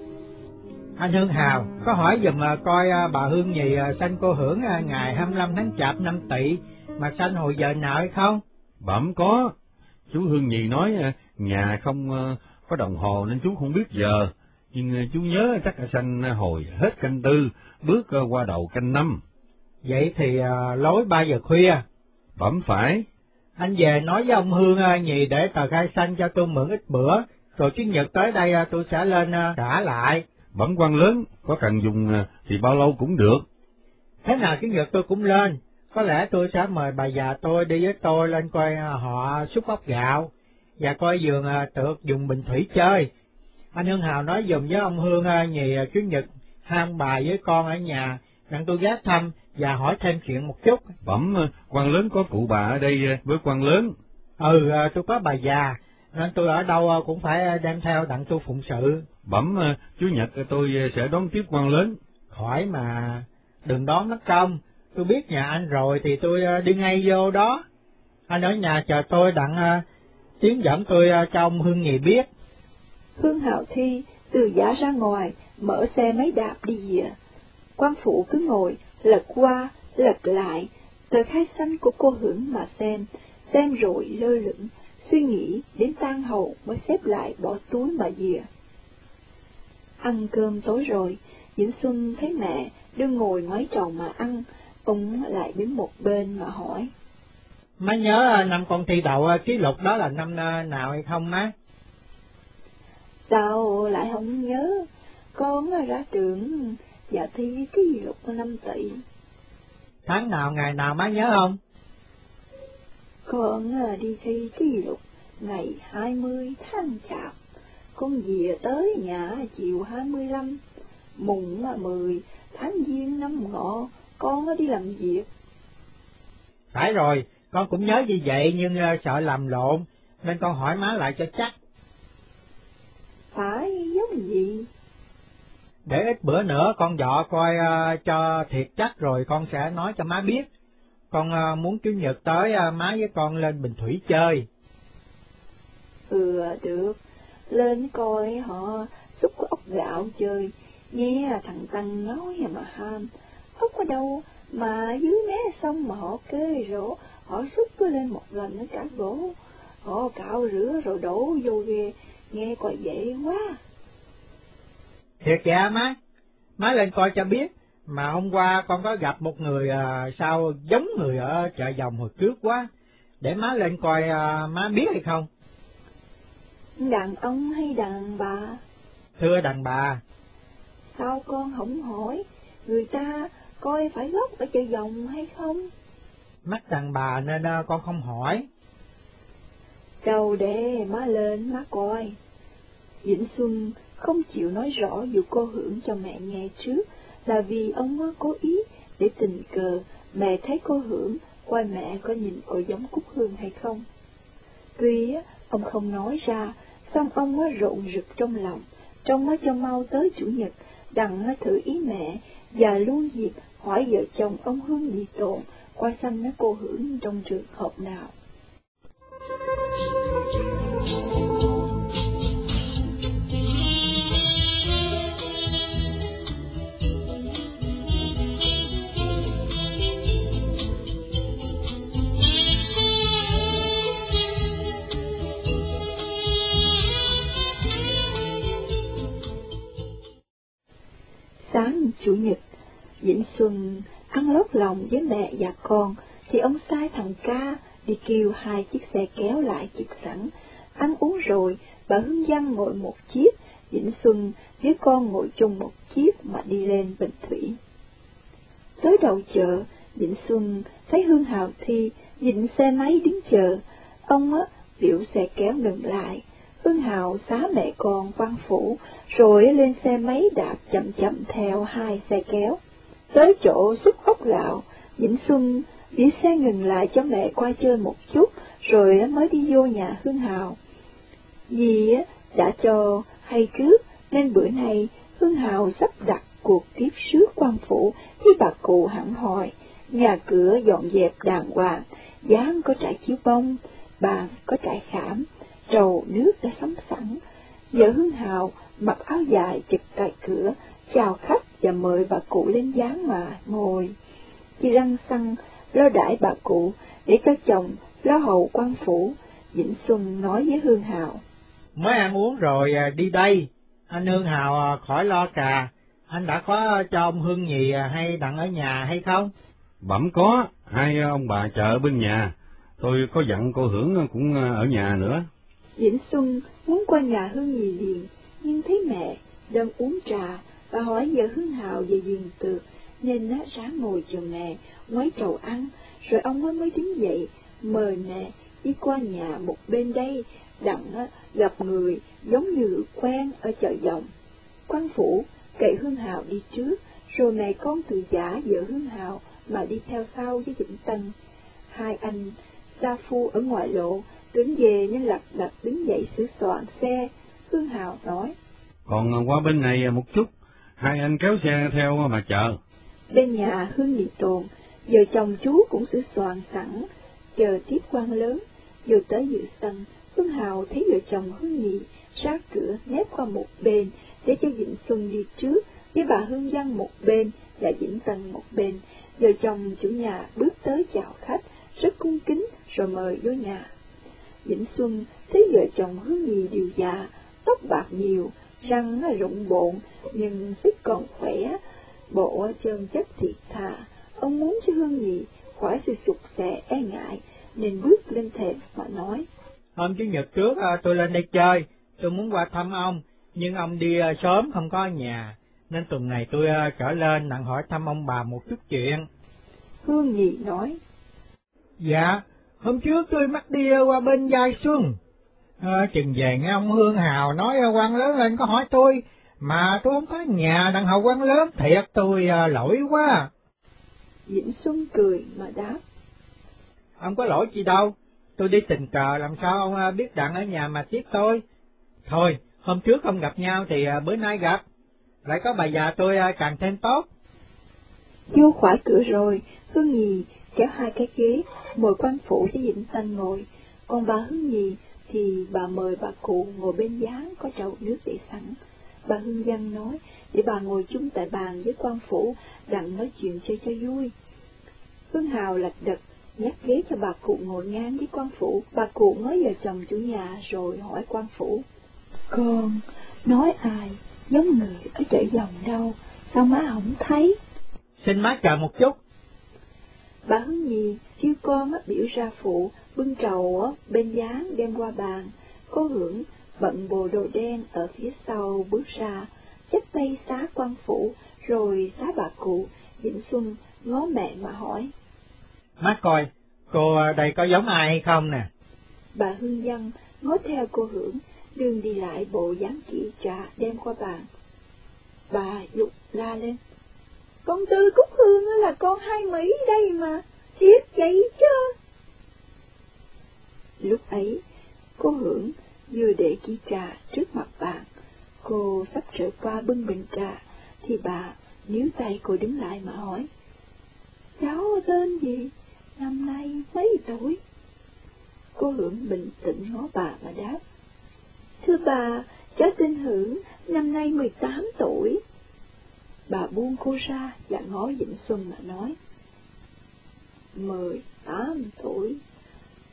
Anh Hương Hào, có hỏi dùm à, coi à, bà Hương nhì à, sanh cô hưởng ngày 25 tháng Chạp năm Tỵ mà sanh hồi giờ nào hay không? Bẩm có, chú Hương nhì nói nhà không có đồng hồ nên chú không biết giờ, nhưng chú nhớ chắc là sanh hồi hết canh tư, bước qua đầu canh năm. Vậy thì lối ba giờ khuya. Bẩm phải. Anh về nói với ông Hương nhì để tờ khai xanh cho tôi mượn ít bữa, rồi Chủ nhật tới đây tôi sẽ lên trả lại. Bẩm quan lớn, có cần dùng thì bao lâu cũng được. Thế nào Chủ nhật tôi cũng lên, có lẽ tôi sẽ mời bà già tôi đi với tôi lên coi họ xúc ốc gạo, và coi giường tược dùng bình thủy chơi. Anh Hương Hào nói dùm với ông Hương nhì Chủ nhật ham bài với con ở nhà, rằng tôi ghé thăm và hỏi thêm chuyện một chút. Bẩm, quan lớn có cụ bà ở đây với quan lớn. Ừ, tôi có bà già, nên tôi ở đâu cũng phải đem theo đặng tôi phụng sự. Bẩm, Chủ nhật tôi sẽ đón tiếp quan lớn. Khỏi mà, đừng đón mất công, tôi biết nhà anh rồi thì tôi đi ngay vô đó. Anh ở nhà chờ tôi đặng tiến dẫn tôi cho ông Hương Nhì biết. Hương Hạo Thi từ giá ra ngoài, mở xe máy đạp đi dìa Quan phụ cứ ngồi, lật qua, lật lại, tờ khai xanh của cô hưởng mà xem, xem rồi lơ lửng, suy nghĩ đến tan hậu mới xếp lại bỏ túi mà dìa. Ăn cơm tối rồi, Vĩnh Xuân thấy mẹ đưa ngồi ngoái tròn mà ăn, ông lại đứng một bên mà hỏi. Má nhớ năm con thi đậu à, ký lục đó là năm à, nào hay không má? Sao lại không nhớ? Con ra trường và thi ký lục năm tỷ. Tháng nào ngày nào má nhớ không? Con đi thi ký lục ngày 20 tháng chạp. Con về tới nhà chiều 25, mùng 10 tháng giêng năm ngọ, con đi làm việc. Phải rồi, con cũng nhớ như vậy nhưng sợ làm lộn, nên con hỏi má lại cho chắc. Phải giống gì? Để ít bữa nữa con dọ coi uh, cho thiệt chắc rồi con sẽ nói cho má biết. Con uh, muốn Chủ nhật tới uh, má với con lên Bình Thủy chơi. Ừ, được. Lên coi họ xúc ốc gạo chơi. Nghe thằng Tăng nói mà ham. Ốc ở đâu mà dưới mé sông mà họ kê rổ. Họ xúc cứ lên một lần nó cả gỗ. Họ cạo rửa rồi đổ vô ghê. Nghe coi vậy quá. Thiệt dạ má, má lên coi cho biết, mà hôm qua con có gặp một người à, sao giống người ở chợ dòng hồi trước quá, để má lên coi à, má biết hay không? Đàn ông hay đàn bà? Thưa đàn bà. Sao con không hỏi, người ta coi phải gốc ở chợ dòng hay không? Mắt đàn bà nên à, con không hỏi. Đâu để má lên má coi. Vĩnh Xuân không chịu nói rõ dù cô hưởng cho mẹ nghe trước, là vì ông cố ý để tình cờ mẹ thấy cô hưởng, coi mẹ có nhìn cô giống Cúc Hương hay không. Tuy ông không nói ra, song ông mới rộn rực trong lòng, trong mới cho mau tới chủ nhật, đặng thử ý mẹ, và luôn dịp hỏi vợ chồng ông Hương gì tồn qua sanh cô hưởng trong trường hợp nào. Chủ nhật, Vĩnh Xuân ăn lót lòng với mẹ và con, thì ông sai thằng ca đi kêu hai chiếc xe kéo lại chiếc sẵn. Ăn uống rồi, bà Hương Văn ngồi một chiếc, Vĩnh Xuân với con ngồi chung một chiếc mà đi lên Bình Thủy. Tới đầu chợ, Vĩnh Xuân thấy Hương Hào Thi dịnh xe máy đứng chờ. Ông á, biểu xe kéo ngừng lại. Hương Hào xá mẹ con quan phủ, rồi lên xe máy đạp chậm chậm theo hai xe kéo. Tới chỗ xúc ốc gạo, Vĩnh Xuân đi xe ngừng lại cho mẹ qua chơi một chút, rồi mới đi vô nhà Hương Hào. Dì đã cho hay trước, nên bữa nay Hương Hào sắp đặt cuộc tiếp sứ quan phủ khi bà cụ hẳn hỏi, nhà cửa dọn dẹp đàng hoàng, dáng có trải chiếu bông, bàn có trải khảm, trầu nước đã sắm sẵn. Vợ Hương Hào mặc áo dài trực tại cửa, chào khách và mời bà cụ lên dáng mà ngồi. Chị răng xăng lo đãi bà cụ để cho chồng lo hầu quan phủ. Vĩnh Xuân nói với Hương Hào. Mới ăn uống rồi à, đi đây, anh Hương Hào à, khỏi lo trà, anh đã có cho ông Hương Nhì à, hay đặng ở nhà hay không? Bẩm có, hai ông bà chờ bên nhà, tôi có dặn cô Hưởng cũng ở nhà nữa. Vĩnh Xuân muốn qua nhà Hương Nhì liền, đang uống trà, bà hỏi vợ Hương Hào về giường tược, nên nó ráng ngồi chờ mẹ, ngoái chầu ăn, rồi ông mới mới đứng dậy, mời mẹ đi qua nhà một bên đây, đặng gặp người giống như quen ở chợ dòng. Quan phủ kệ Hương Hào đi trước, rồi mẹ con từ giả vợ Hương Hào mà đi theo sau với Vĩnh Tân. Hai anh Sa Phu ở ngoại lộ, tưởng về nên lật đật đứng dậy sửa soạn xe. Hương Hào nói. Còn à, qua bên này à, một chút, hai anh kéo xe theo à, mà chờ. Bên nhà Hương Nhị Tồn, vợ chồng chú cũng sửa soạn sẵn, chờ tiếp quan lớn, vừa tới dự sân, Hương Hào thấy vợ chồng Hương Nhị sát cửa nép qua một bên để cho dĩnh Xuân đi trước, với bà Hương Văn một bên và Vĩnh Tân một bên. Vợ chồng chủ nhà bước tới chào khách, rất cung kính rồi mời vô nhà. Vĩnh Xuân thấy vợ chồng Hương Nhị đều già, tóc bạc nhiều, răng rụng bộn, nhưng sức còn khỏe, bộ chân chất thiệt thà. Ông muốn cho Hương Nhị khỏi sự sụt sẻ e ngại, nên bước lên thềm mà nói. Hôm Chủ nhật trước à, tôi lên đây chơi, tôi muốn qua thăm ông, nhưng ông đi à, sớm không có nhà, nên tuần này tôi à, trở lên nặng hỏi thăm ông bà một chút chuyện. Hương Nhị nói. Dạ, hôm trước tôi mắc đi qua bên Giai Xuân. À, chừng về nghe ông Hương Hào nói quan lớn lên có hỏi tôi, mà tôi không có nhà đằng hầu quan lớn, thiệt tôi à, lỗi quá. Vĩnh Xuân cười mà đáp. Ông có lỗi gì đâu, tôi đi tình cờ làm sao ông biết đặng ở nhà mà tiếp tôi. Thôi, hôm trước không gặp nhau thì bữa nay gặp, lại có bà già tôi càng thêm tốt. Vô khỏi cửa rồi, Hương Nhì kéo hai cái ghế, mời quan phủ với Vĩnh Tân ngồi, còn bà Hương Nhì thì bà mời bà cụ ngồi bên gián có chậu nước để sẵn. Bà Hương Văn nói để bà ngồi chung tại bàn với quan phủ, đặng nói chuyện chơi cho vui. Hương Hào lật đật nhắc ghế cho bà cụ ngồi ngang với quan phủ. Bà cụ nói giờ chồng chủ nhà rồi hỏi quan phủ. Con, nói ai, giống người ở chợ dòng đâu, sao má không thấy? Xin má chờ một chút. Bà Hương Nhi kêu con á, biểu ra phụ, bưng trầu á, bên dáng đem qua bàn. Cô hưởng bận bộ đồ đen ở phía sau bước ra, chắp tay xá quan phủ, rồi xá bà cụ, Vĩnh Xuân ngó mẹ mà hỏi. Má coi, cô đây có giống ai hay không nè? Bà Hương Văn ngó theo cô hưởng, đường đi lại bộ dáng kỹ trà đem qua bàn. Bà dục la lên. Con Tư Cúc Hương là con hai Mỹ đây mà, thiệt vậy chứ. Lúc ấy, cô hưởng vừa để ký trà trước mặt bạn. Cô sắp trở qua bưng bình trà, thì bà níu tay cô đứng lại mà hỏi. Cháu tên gì? Năm nay mấy tuổi? Cô hưởng bình tĩnh ngó bà mà đáp. Thưa bà, cháu tên Hưởng, năm nay 18 tuổi. Bà buông cô ra và ngó Vĩnh Xuân mà nói. Mười tám tuổi,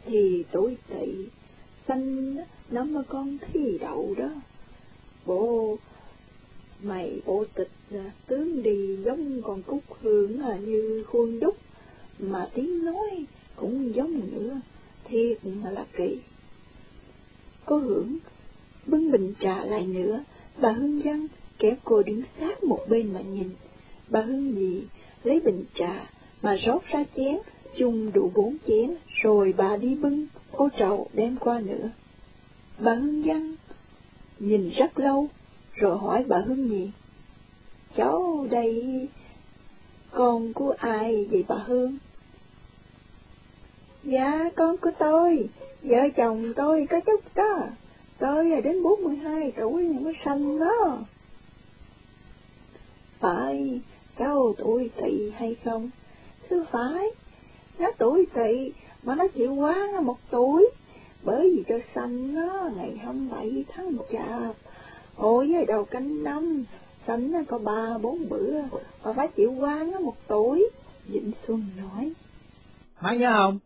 thì tuổi tỵ, sanh năm mà con thi đậu đó. Bộ Mày bộ tịch à, tướng đi giống con cúc hương à, như khuôn đúc, mà tiếng nói cũng giống nữa, thiệt là kỳ. có hưởng bưng bình trà lại nữa, bà Hương Văn kéo cô đứng sát một bên mà nhìn. Bà Hương gì lấy bình trà mà rót ra chén, chung đủ bốn chén, rồi bà đi bưng ô trầu đem qua nữa. Bà Hương Văn nhìn rất lâu, rồi hỏi bà Hương nhị, cháu đây con của ai vậy bà Hương? Dạ, con của tôi, vợ chồng tôi có chút đó. Tôi là đến 42 tuổi mới sanh đó. Phải, cháu tuổi tỵ hay không? Thưa phải, nó tuổi tỵ mà nó chịu quá một tuổi. Bởi vì tôi sanh nó ngày 27 tháng chạp, hồi với đầu canh năm, sanh nó có ba bốn bữa, mà phải chịu quá nó một tuổi. Vĩnh Xuân nói. Má nhớ không?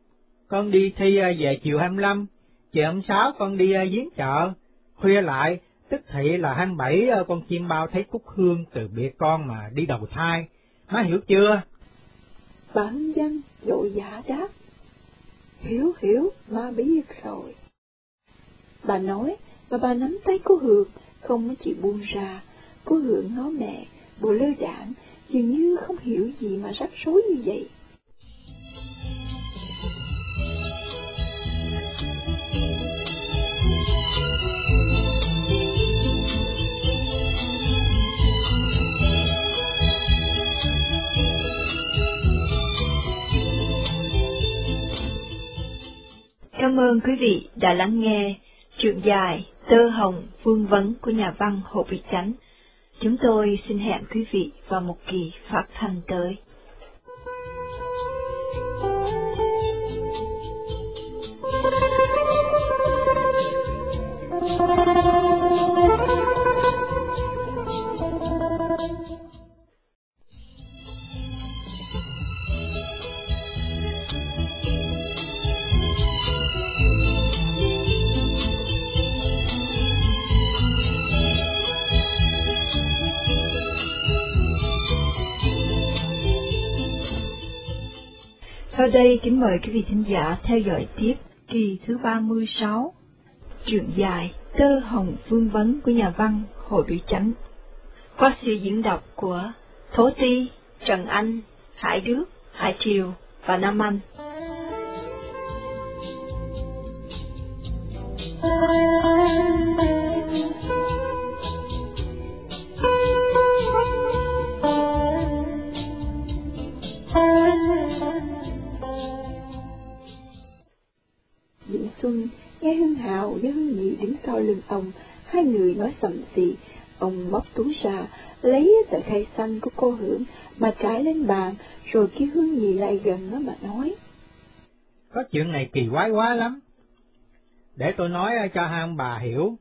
Con đi thi à, về chiều 25, chiều 26 con đi à, giếng chợ, khuya lại, tức thị là 27 bảy à, con chim bao thấy cúc hương từ biệt con mà đi đầu thai. Má hiểu chưa? Bà Hưng Dân dội giả đáp. Hiểu hiểu, ma biết rồi. Bà nói, và bà nắm tay cô Hường, không chịu buông ra. Cô Hường ngó mẹ, bộ lơ đảng, dường như không hiểu gì mà rắc rối như vậy. Cảm ơn quý vị đã lắng nghe truyện dài Tơ Hồng Vương Vấn của nhà văn Hồ việt Chánh. Chúng tôi xin hẹn quý vị vào một kỳ phát thanh tới. Đây kính mời quý vị thính giả theo dõi tiếp kỳ thứ 36, truyện dài Tơ Hồng Vương Vấn của nhà văn Hồ Biểu Chánh. Qua sự diễn đọc của Thố Ti, Trần Anh, Hải Đức, Hải Triều và Nam Anh. Xuân nghe Hưng Hào với Hưng Nhị đứng sau lưng ông, hai người nói sầm xì. Ông móc túi ra, lấy tờ khai xanh của cô Hưởng mà trải lên bàn, rồi kêu Hương Nhị lại gần nó mà nói. Có chuyện này kỳ quái quá lắm. Để tôi nói cho hai ông bà hiểu.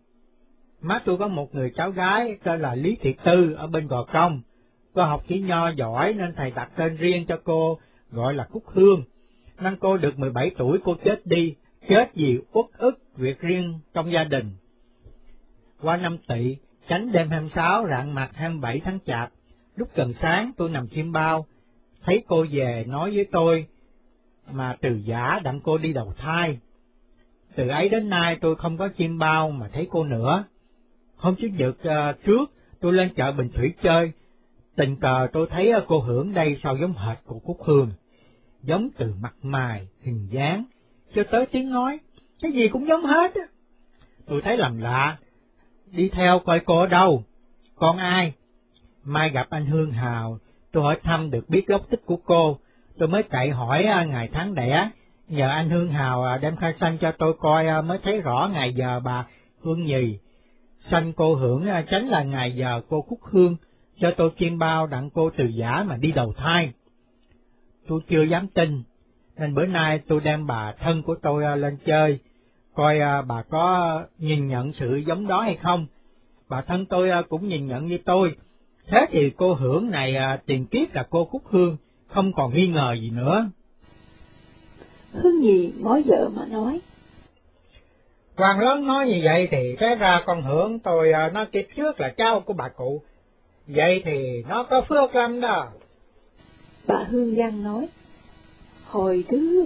Má tôi có một người cháu gái tên là Lý Thị Tư ở bên Gò Công. Cô học kỹ nho giỏi nên thầy đặt tên riêng cho cô, gọi là Cúc Hương. Năm cô được 17 tuổi cô chết đi, chết vì uất ức việc riêng trong gia đình. Qua năm tỵ, tránh đêm 26 rạng mặt 27 tháng chạp, lúc gần sáng tôi nằm chim bao, thấy cô về nói với tôi, mà từ giả đặng cô đi đầu thai. Từ ấy đến nay tôi không có chim bao mà thấy cô nữa. Hôm chủ nhật uh, trước tôi lên chợ Bình Thủy chơi, tình cờ tôi thấy uh, cô hưởng đây sao giống hệt của Cúc Hương, giống từ mặt mày, hình dáng, cho tới tiếng nói, cái gì cũng giống hết. Tôi thấy làm lạ, đi theo coi cô ở đâu, con ai. Mai gặp anh Hương Hào, tôi hỏi thăm được biết gốc tích của cô, tôi mới chạy hỏi à, ngày tháng đẻ, nhờ anh Hương Hào à, đem khai sanh cho tôi coi à, mới thấy rõ ngày giờ bà Hương Nhì. Sanh cô hưởng tránh là ngày giờ cô Cúc Hương, cho tôi chiên bao đặng cô từ giả mà đi đầu thai. Tôi chưa dám tin, nên bữa nay tôi đem bà thân của tôi lên chơi, coi bà có nhìn nhận sự giống đó hay không. Bà thân tôi cũng nhìn nhận như tôi, thế thì cô hưởng này tiền kiếp là cô Cúc Hương, không còn nghi ngờ gì nữa. Hương Nhì ngó vợ mà nói. Quan lớn nói như vậy thì té ra con hưởng tôi nói kiếp trước là cháu của bà cụ, Vậy thì nó có phước lắm đó. Bà Hương Giang nói, hồi trước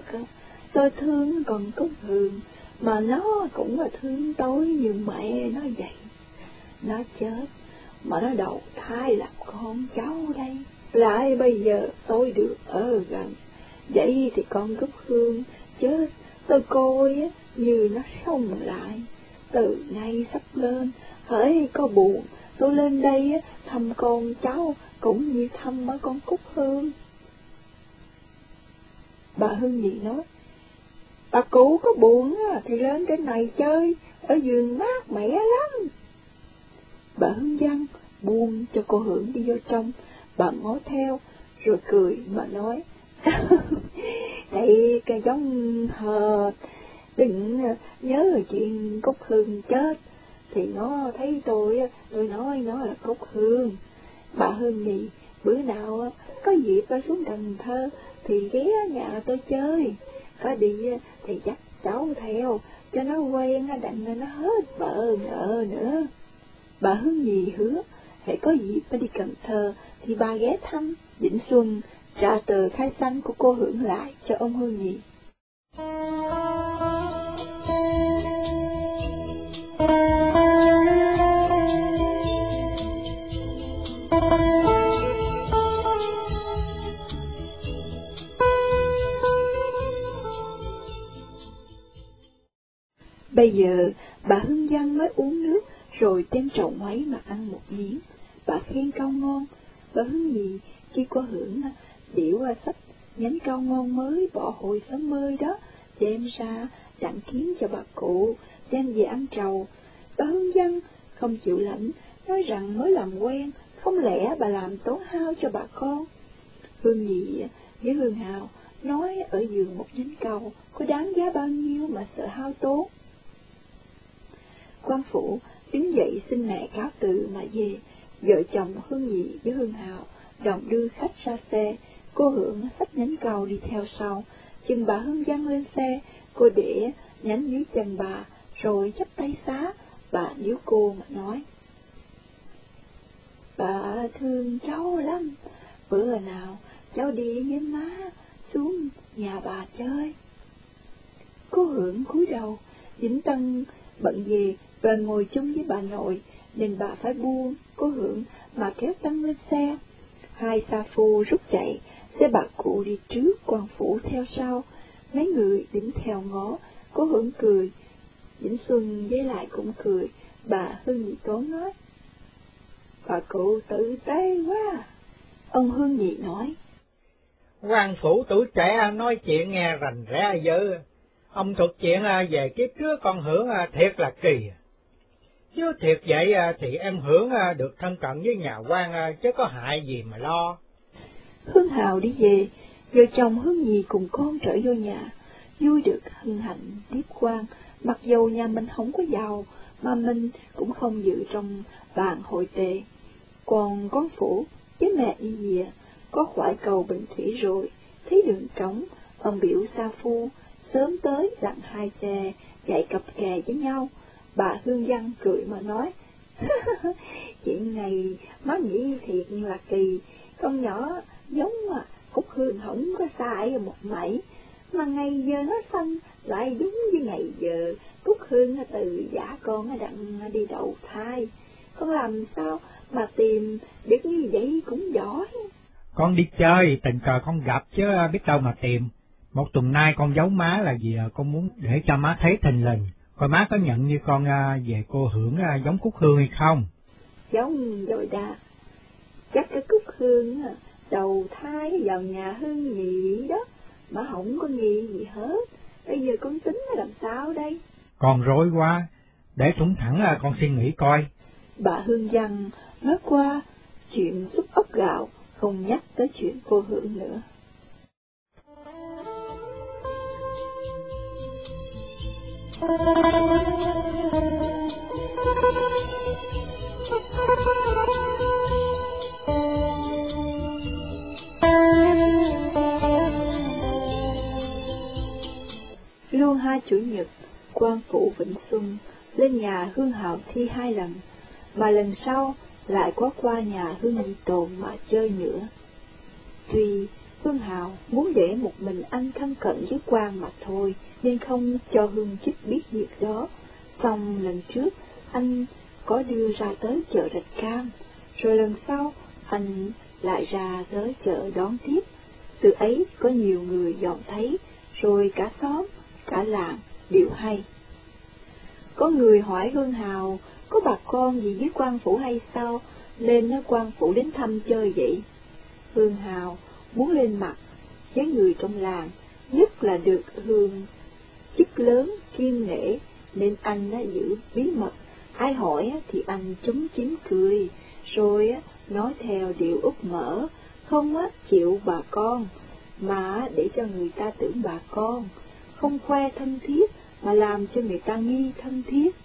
tôi thương con Cúc Hương, mà nó cũng là thương tôi như mẹ nó vậy. Nó chết, mà nó đầu thai làm con cháu đây. Lại bây giờ tôi được ở gần, vậy thì con Cúc Hương chết, tôi coi như nó sống lại. Từ nay sắp lên, hỡi có buồn, tôi lên đây thăm con cháu cũng như thăm mấy con Cúc Hương. Bà Hương Nhị nói, bà cụ có buồn thì lên trên này chơi, ở giường mát mẻ lắm. Bà Hương Văn buông cho cô Hưởng đi vô trong, bà ngó theo, rồi cười mà nói, (laughs) thầy cái giống hờ, đừng nhớ chuyện Cúc Hương chết, thì nó thấy tôi, tôi nói nó là Cúc Hương. Bà Hương Nhị, bữa nào có dịp xuống Cần Thơ, thì ghé nhà tôi chơi, có đi ờ, thì dắt cháu theo, cho nó quen đặng nó hết bợ nợ nữa. Bà Hương gì hứa, hãy có dịp đi Cần Thơ thì bà ghé thăm Vĩnh Xuân, trả tờ khai xanh của cô hưởng lại cho ông Hương Nhị. Bây giờ, bà Hương Giang mới uống nước, rồi đem trậu máy mà ăn một miếng. Bà khen cao ngon, bà Hương gì khi qua hưởng à, điệu à, sách nhánh cao ngon mới bỏ hồi sớm mơi đó, đem ra đặng kiến cho bà cụ, đem về ăn trầu. Bà Hương Giang không chịu lãnh, nói rằng mới làm quen, không lẽ bà làm tốn hao cho bà con. Hương à, nhị với Hương Hào nói ở giường một nhánh cầu có đáng giá bao nhiêu mà sợ hao tốn quan phủ đứng dậy xin mẹ cáo từ mà về, vợ chồng Hương Nhị với Hương Hào đồng đưa khách ra xe, cô Hưởng sách nhánh cầu đi theo sau, chừng bà Hương giang lên xe, cô để nhánh dưới chân bà, rồi chắp tay xá, bà níu cô mà nói. Bà thương cháu lắm, bữa nào cháu đi với má xuống nhà bà chơi. Cô Hưởng cúi đầu, Vĩnh Tân bận về và ngồi chung với bà nội, nên bà phải buông, cố hưởng mà kéo tăng lên xe. Hai sa phu rút chạy, xe bà cụ đi trước, quan phủ theo sau. Mấy người đứng theo ngó, cố hưởng cười. Vĩnh Xuân với lại cũng cười, bà Hương Nhị Tốn nói. Bà cụ tự tế quá. Ông Hương Nhị nói. quan phủ tuổi trẻ nói chuyện nghe rành rẽ dữ. Ông thuật chuyện à, về kiếp trước con hưởng à, thiệt là kỳ. Chứ thiệt vậy à, thì em hưởng à, được thân cận với nhà quan à, chứ có hại gì mà lo. Hương Hào đi về, vợ chồng Hương Nhi cùng con trở vô nhà, vui được hân hạnh tiếp quan, mặc dù nhà mình không có giàu, mà mình cũng không dự trong bàn hội tệ Còn con phủ với mẹ đi về, có khoải cầu bình thủy rồi, thấy đường trống, ông biểu sa phu, sớm tới dặn hai xe, chạy cặp kè với nhau, Bà Hương Văn cười mà nói, (laughs) chuyện này má nghĩ thiệt là kỳ, con nhỏ giống mà Cúc Hương không có sai một mảy, mà ngày giờ nó xanh lại đúng với ngày giờ. Cúc Hương từ giả con đặng đi đầu thai, con làm sao mà tìm được như vậy cũng giỏi. Con đi chơi, tình cờ con gặp chứ biết đâu mà tìm. Một tuần nay con giấu má là vì à? con muốn để cho má thấy tình lình, Coi má có nhận như con à, về cô hưởng à, giống Cúc Hương hay không? Giống rồi đa. Chắc cái Cúc Hương à, đầu thai vào nhà Hương nhị đó, mà không có nghi gì hết. Bây giờ con tính làm sao đây? Con rối quá, để thủng thẳng con suy nghĩ coi. Bà Hương Văn nói qua chuyện xúc ốc gạo, không nhắc tới chuyện cô Hưởng nữa. Lưu hai chủ nhật, quan phủ Vĩnh Xuân lên nhà Hương Hạo thi hai lần, mà lần sau lại có qua nhà Hương Nhị Tồn mà chơi nữa. Tuy Phương Hào muốn để một mình anh thân cận với quan mà thôi, nên không cho Hương Chích biết việc đó. Xong lần trước, anh có đưa ra tới chợ Rạch Cam, rồi lần sau anh lại ra tới chợ đón tiếp. Sự ấy có nhiều người dòm thấy, rồi cả xóm, cả làng đều hay. Có người hỏi Hương Hào, có bà con gì với quan phủ hay sao, lên nó quan phủ đến thăm chơi vậy? Hương Hào muốn lên mặt với người trong làng, nhất là được Hương chức lớn, kiên nể, nên anh đã giữ bí mật. Ai hỏi thì anh chống chín cười, rồi nói theo điệu úp mở, không chịu bà con, mà để cho người ta tưởng bà con, không khoe thân thiết, mà làm cho người ta nghi thân thiết.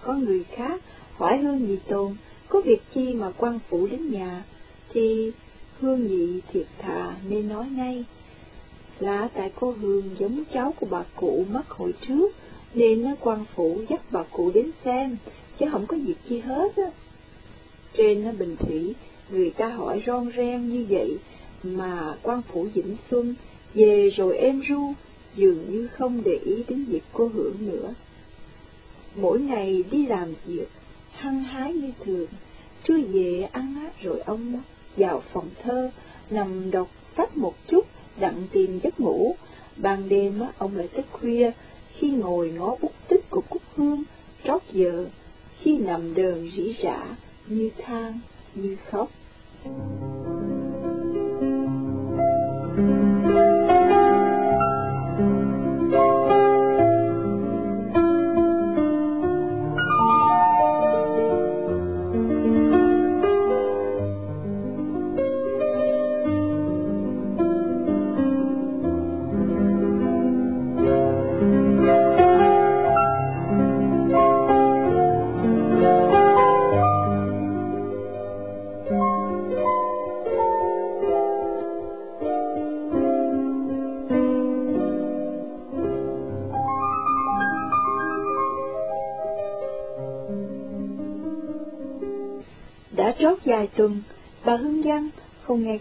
Có người khác hỏi Hương gì tồn, có việc chi mà quan phủ đến nhà, thì Hương Nhị thiệt thà nên nói ngay, là tại cô Hương giống cháu của bà cụ mất hồi trước, nên nó quan phủ dắt bà cụ đến xem, chứ không có việc chi hết á. Trên nó bình thủy, người ta hỏi ron ren như vậy, mà quan phủ Vĩnh Xuân về rồi em ru, dường như không để ý đến việc cô hưởng nữa. Mỗi ngày đi làm việc, hăng hái như thường, trưa về ăn hát rồi ông vào phòng thơ, nằm đọc sách một chút, đặng tìm giấc ngủ. Ban đêm ông lại thức khuya, khi ngồi ngó bút tích của Cúc Hương, trót giờ, khi nằm đờn rỉ rả, như than, như khóc. Đã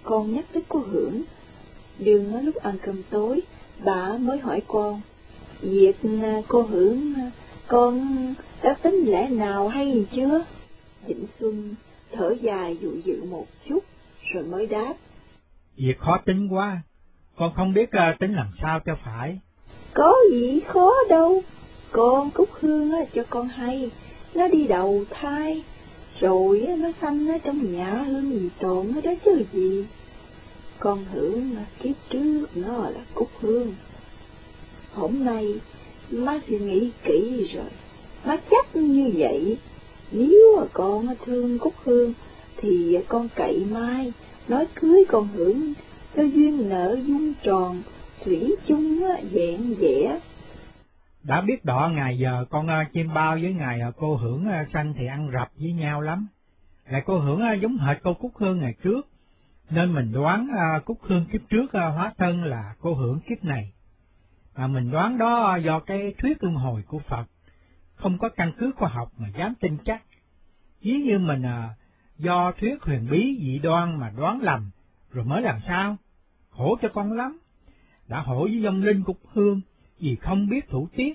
con nhắc tới cô Hưởng. Đường lúc ăn cơm tối, bà mới hỏi con, việc à, cô Hưởng à, con đã tính lẽ nào hay gì chưa? Vĩnh Xuân thở dài dụ dự một chút, rồi mới đáp. Việc khó tính quá, con không biết uh, tính làm sao cho phải. Có gì khó đâu, con Cúc Hương cho con hay, nó đi đầu thai, rồi nó xanh ở trong nhà hương gì tồn đó chứ gì. Con hưởng kiếp trước nó là Cúc Hương. Hôm nay, má suy nghĩ kỹ rồi, má chắc như vậy. Nếu mà con thương Cúc Hương, thì con cậy mai, nói cưới con hưởng, cho duyên nợ dung tròn, thủy chung vẹn vẻ đã biết đọ ngày giờ con uh, chim bao với ngày uh, ờ, cô hưởng uh, sanh thì ăn rập với nhau lắm. Lại cô hưởng uh, giống hệt cô Cúc Hương ngày trước, nên mình đoán uh, Cúc Hương kiếp trước uh, hóa thân là cô hưởng kiếp này. Mà mình đoán đó do cái thuyết luân hồi của Phật, không có căn cứ khoa học mà dám tin chắc. Ví như mình uh, do thuyết huyền bí dị đoan mà đoán lầm, rồi mới làm sao? Khổ cho con lắm. Đã hổ với dông linh Cúc Hương, vì không biết thủ tiết,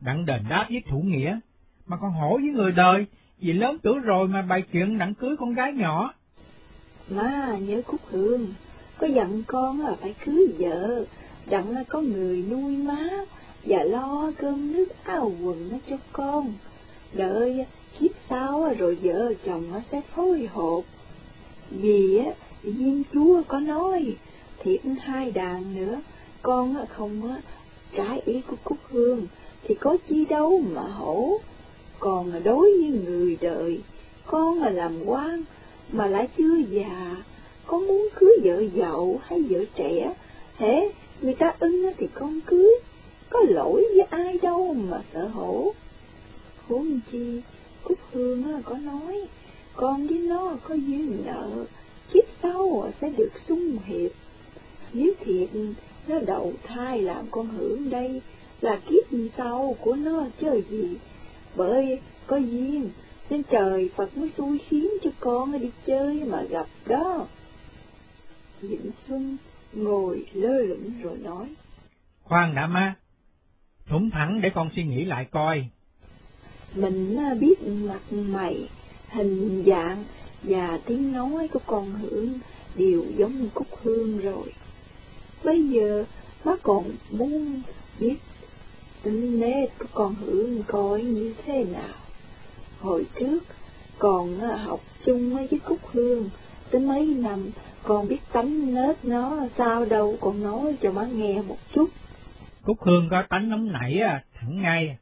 đặng đền đáp với thủ nghĩa, mà còn hổ với người đời, vì lớn tuổi rồi mà bày chuyện đặng cưới con gái nhỏ. Má nhớ Cúc Hương, có dặn con là phải cưới vợ, đặng có người nuôi má, và lo cơm nước áo quần cho con. Đợi kiếp sau rồi vợ chồng nó sẽ phối hộp. Vì á, Diêm Chúa có nói, thiệt hai đàn nữa, con không trái ý của Cúc Hương thì có chi đâu mà hổ. Còn đối với người đời, con là làm quan mà lại chưa già, con muốn cưới vợ giàu hay vợ trẻ, thế người ta ưng thì con cưới, có lỗi với ai đâu mà sợ hổ. Huống chi, Cúc Hương có nói, con với nó có duyên nợ, kiếp sau sẽ được sung hiệp. Nếu thiệt nó đầu thai làm con hưởng đây là kiếp sau của nó chơi gì, bởi có duyên nên trời Phật mới xui khiến cho con đi chơi mà gặp đó. Vĩnh Xuân ngồi lơ lửng rồi nói. Khoan đã má, thủng thẳng để con suy nghĩ lại coi. Mình biết mặt mày, hình dạng và tiếng nói của con Hưởng đều giống Cúc Hương rồi. Bây giờ má còn muốn biết tính nét của con Hưởng coi như thế nào. Hồi trước, còn học chung với Cúc Hương, tới mấy năm con biết tánh nết nó sao đâu, con nói cho má nghe một chút. Cúc Hương có tánh nóng nảy, thẳng ngay,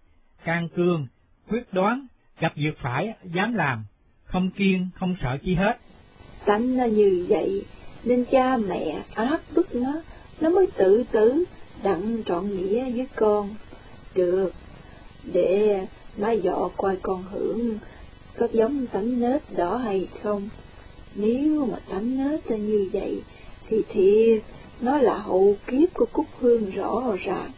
can cương, quyết đoán, gặp việc phải, dám làm, không kiên, không sợ chi hết. Tánh nó như vậy, nên cha mẹ áp bức nó, nó mới tự tử, đặng trọn nghĩa với con. Được, để má dọ coi con hưởng có giống tánh nết đó hay không. Nếu mà tánh nết là như vậy, thì thiệt nó là hậu kiếp của Cúc Hương rõ ràng.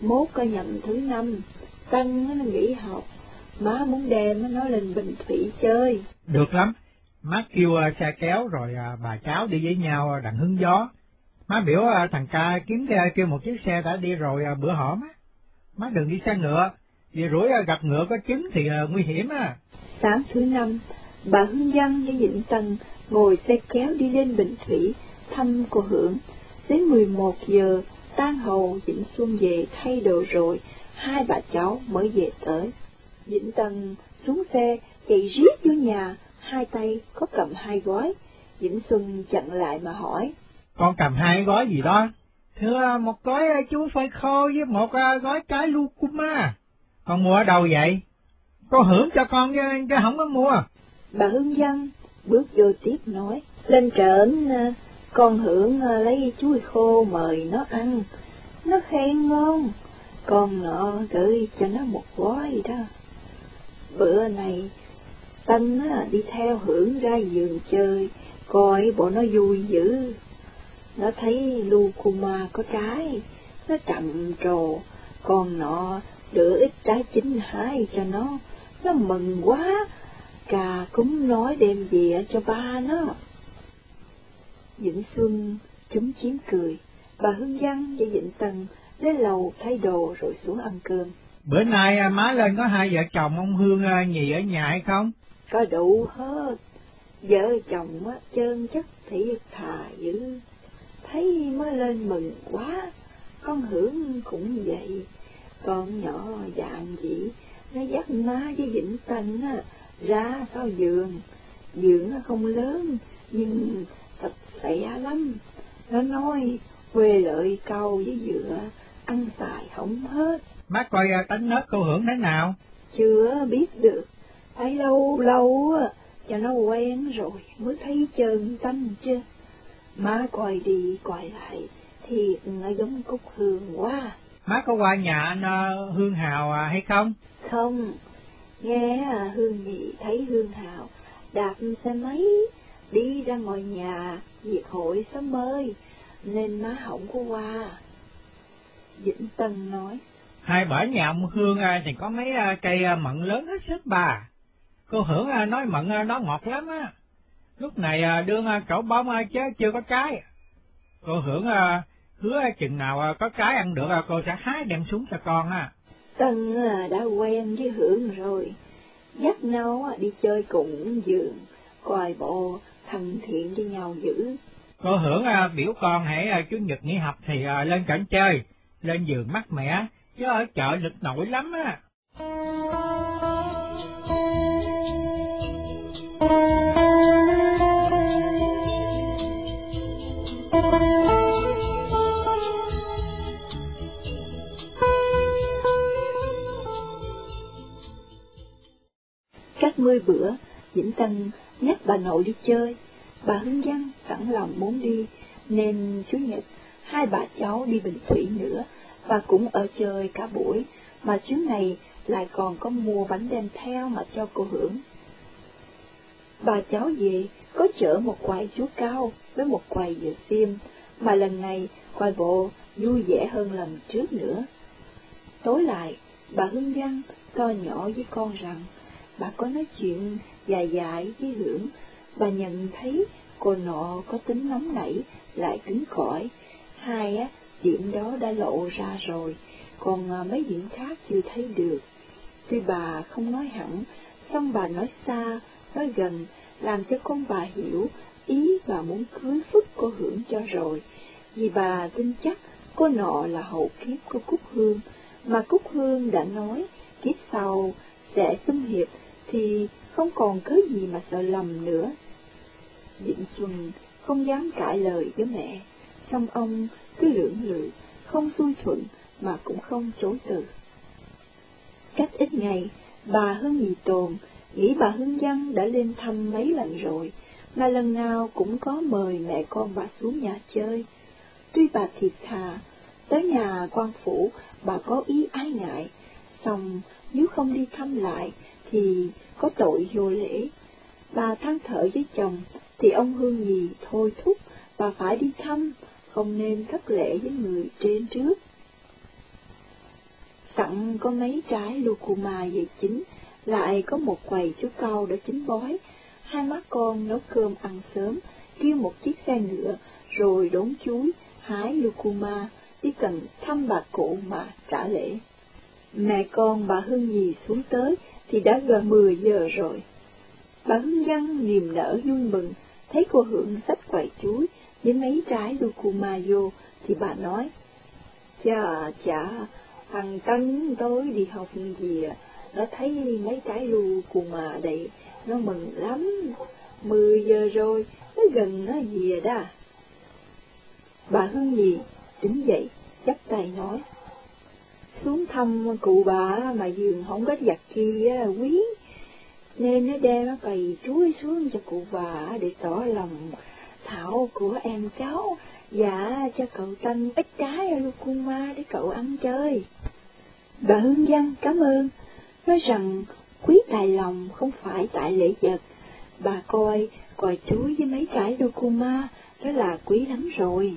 Mốt có nhầm thứ năm, Tăng nó nghỉ học, má muốn đem nó lên Bình Thủy chơi. Được lắm, má kêu à, xe kéo rồi à, bà cháu đi với nhau à, đặng hứng gió. Má biểu à, thằng ca kiếm à, kêu một chiếc xe đã đi rồi à, bữa hổm á. Má đừng đi xe ngựa, vì rủi gặp ngựa có trứng thì nguy hiểm á. Sáng thứ năm, bà Hương Văn với Vịnh Tần ngồi xe kéo đi lên Bình Thủy thăm cô Hưởng. Đến 11 giờ, tan hầu Vịnh Xuân về thay đồ rồi, hai bà cháu mới về tới. Vĩnh Tần xuống xe, chạy riết vô nhà, hai tay có cầm hai gói. Vĩnh Xuân chặn lại mà hỏi. Con cầm hai gói gì đó? Thưa, một gói à, chuối phơi khô với một à, gói trái lucuma. Con mua ở đâu vậy? Con hưởng cho con chứ, chứ không có mua. Bà Hương dân bước vô tiếp nói. Lên trển, con hưởng lấy chuối khô mời nó ăn. Nó khen ngon con nọ gửi cho nó một gói đó. Bữa này, Tân đi theo hưởng ra giường chơi, coi bộ nó vui dữ. Nó thấy Lucuma có trái, nó trầm trồ, con nọ đưa ít trái chín hái cho nó, nó mừng quá, cà cúng nói đem về cho ba nó. Vĩnh Xuân chúng chiếm cười, bà Hương Văn và Vịnh Tần lên lầu thay đồ rồi xuống ăn cơm. Bữa nay à, má lên có hai vợ chồng ông Hương à, nhì ở nhà hay không? Có đủ hết. Vợ chồng á, trơn chất thiệt thà dữ. Thấy mới lên mừng quá, con hưởng cũng vậy. Con nhỏ dạng gì, nó dắt má với Vĩnh Tân á, ra sau giường. Giường nó không lớn, nhưng sạch sẽ lắm. Nó nói quê lợi câu với dựa, ăn xài không hết. Má coi uh, tánh nết cô hưởng thế nào? Chưa biết được, phải lâu lâu cho nó quen rồi mới thấy chân tanh chứ. Má coi đi coi lại, thiệt nó giống cúc hương quá. Má có qua nhà anh uh, Hương Hào à, hay không? Không, nghe à, Hương Nhị thấy Hương Hào đạp xe máy đi ra ngoài nhà diệt hội sớm ơi, nên má không có qua. Vĩnh Tân nói. Hai bả nhà ông Hương à, thì có mấy à, cây mận lớn hết sức bà. Cô Hưởng nói mận nó ngọt lắm á. Lúc này đương trổ bông chứ chưa có trái. Cô Hưởng hứa chừng nào có trái ăn được cô sẽ hái đem xuống cho con ha. Tân đã quen với Hưởng rồi. Dắt nhau đi chơi cùng giường, coi bộ thân thiện với nhau dữ. Cô Hưởng biểu con hãy chủ nhật nghỉ học thì lên cảnh chơi lên giường mát mẻ, chứ ở chợ lực nổi lắm á. Cách mươi bữa, Vĩnh Tân nhắc bà nội đi chơi. Bà hướng dẫn sẵn lòng muốn đi, nên Chủ nhật hai bà cháu đi Bình Thủy nữa, và cũng ở chơi cả buổi, mà chuyến này lại còn có mua bánh đem theo mà cho cô hưởng. Bà cháu về có chở một quài chú cao với một quài dừa xiêm, mà lần này quài bộ vui vẻ hơn lần trước nữa. Tối lại, bà hướng văn to nhỏ với con rằng, bà có nói chuyện dài dài với Hưởng, bà nhận thấy cô nọ có tính nóng nảy, lại cứng cỏi. Hai á, điểm đó đã lộ ra rồi, còn à, mấy điểm khác chưa thấy được. Tuy bà không nói hẳn, song bà nói xa, nói gần, làm cho con bà hiểu ý bà muốn cưới phức cô Hưởng cho rồi, vì bà tin chắc cô nọ là hậu kiếp của Cúc Hương, mà Cúc Hương đã nói kiếp sau sẽ xung hiệp thì không còn cớ gì mà sợ lầm nữa. Định Xuân không dám cãi lời với mẹ, song ông cứ lưỡng lự, không xuôi thuận mà cũng không chối từ. Cách ít ngày, bà Hương Nhị Tồn nghĩ bà Hương Văn đã lên thăm mấy lần rồi, mà lần nào cũng có mời mẹ con bà xuống nhà chơi. Tuy bà thiệt thà, tới nhà quan phủ bà có ý ái ngại, xong nếu không đi thăm lại thì có tội vô lễ. Bà than thở với chồng thì ông Hương Nhì thôi thúc bà phải đi thăm, không nên thất lễ với người trên trước. Sẵn có mấy trái lucuma về chín, lại có một quầy chú câu đã chín bói, hai má con nấu cơm ăn sớm, kêu một chiếc xe ngựa, rồi đốn chuối, hái lucuma, đi cần thăm bà cụ mà trả lễ. Mẹ con bà Hương Nhì xuống tới thì đã gần 10 giờ rồi. Bà Hương Giang niềm nở vui mừng, thấy cô Hưởng sách quậy chuối với mấy trái lucuma vô, thì bà nói, Chà chà, thằng Tân tối đi học gì à, nó thấy mấy trái lucuma đầy nó mừng lắm, 10 giờ rồi, nó gần nó về đó. Bà Hương Nhì đứng dậy, chắp tay nói, xuống thăm cụ bà mà giường không có giặt chi quý, nên nó đem cái chuối xuống cho cụ bà để tỏ lòng thảo của em cháu, dạ cho cậu Tân ít trái lucuma để cậu ăn chơi. Bà Hương Văn cảm ơn, nói rằng quý tài lòng không phải tại lễ vật, bà coi coi chuối với mấy trái lucuma đó là quý lắm rồi.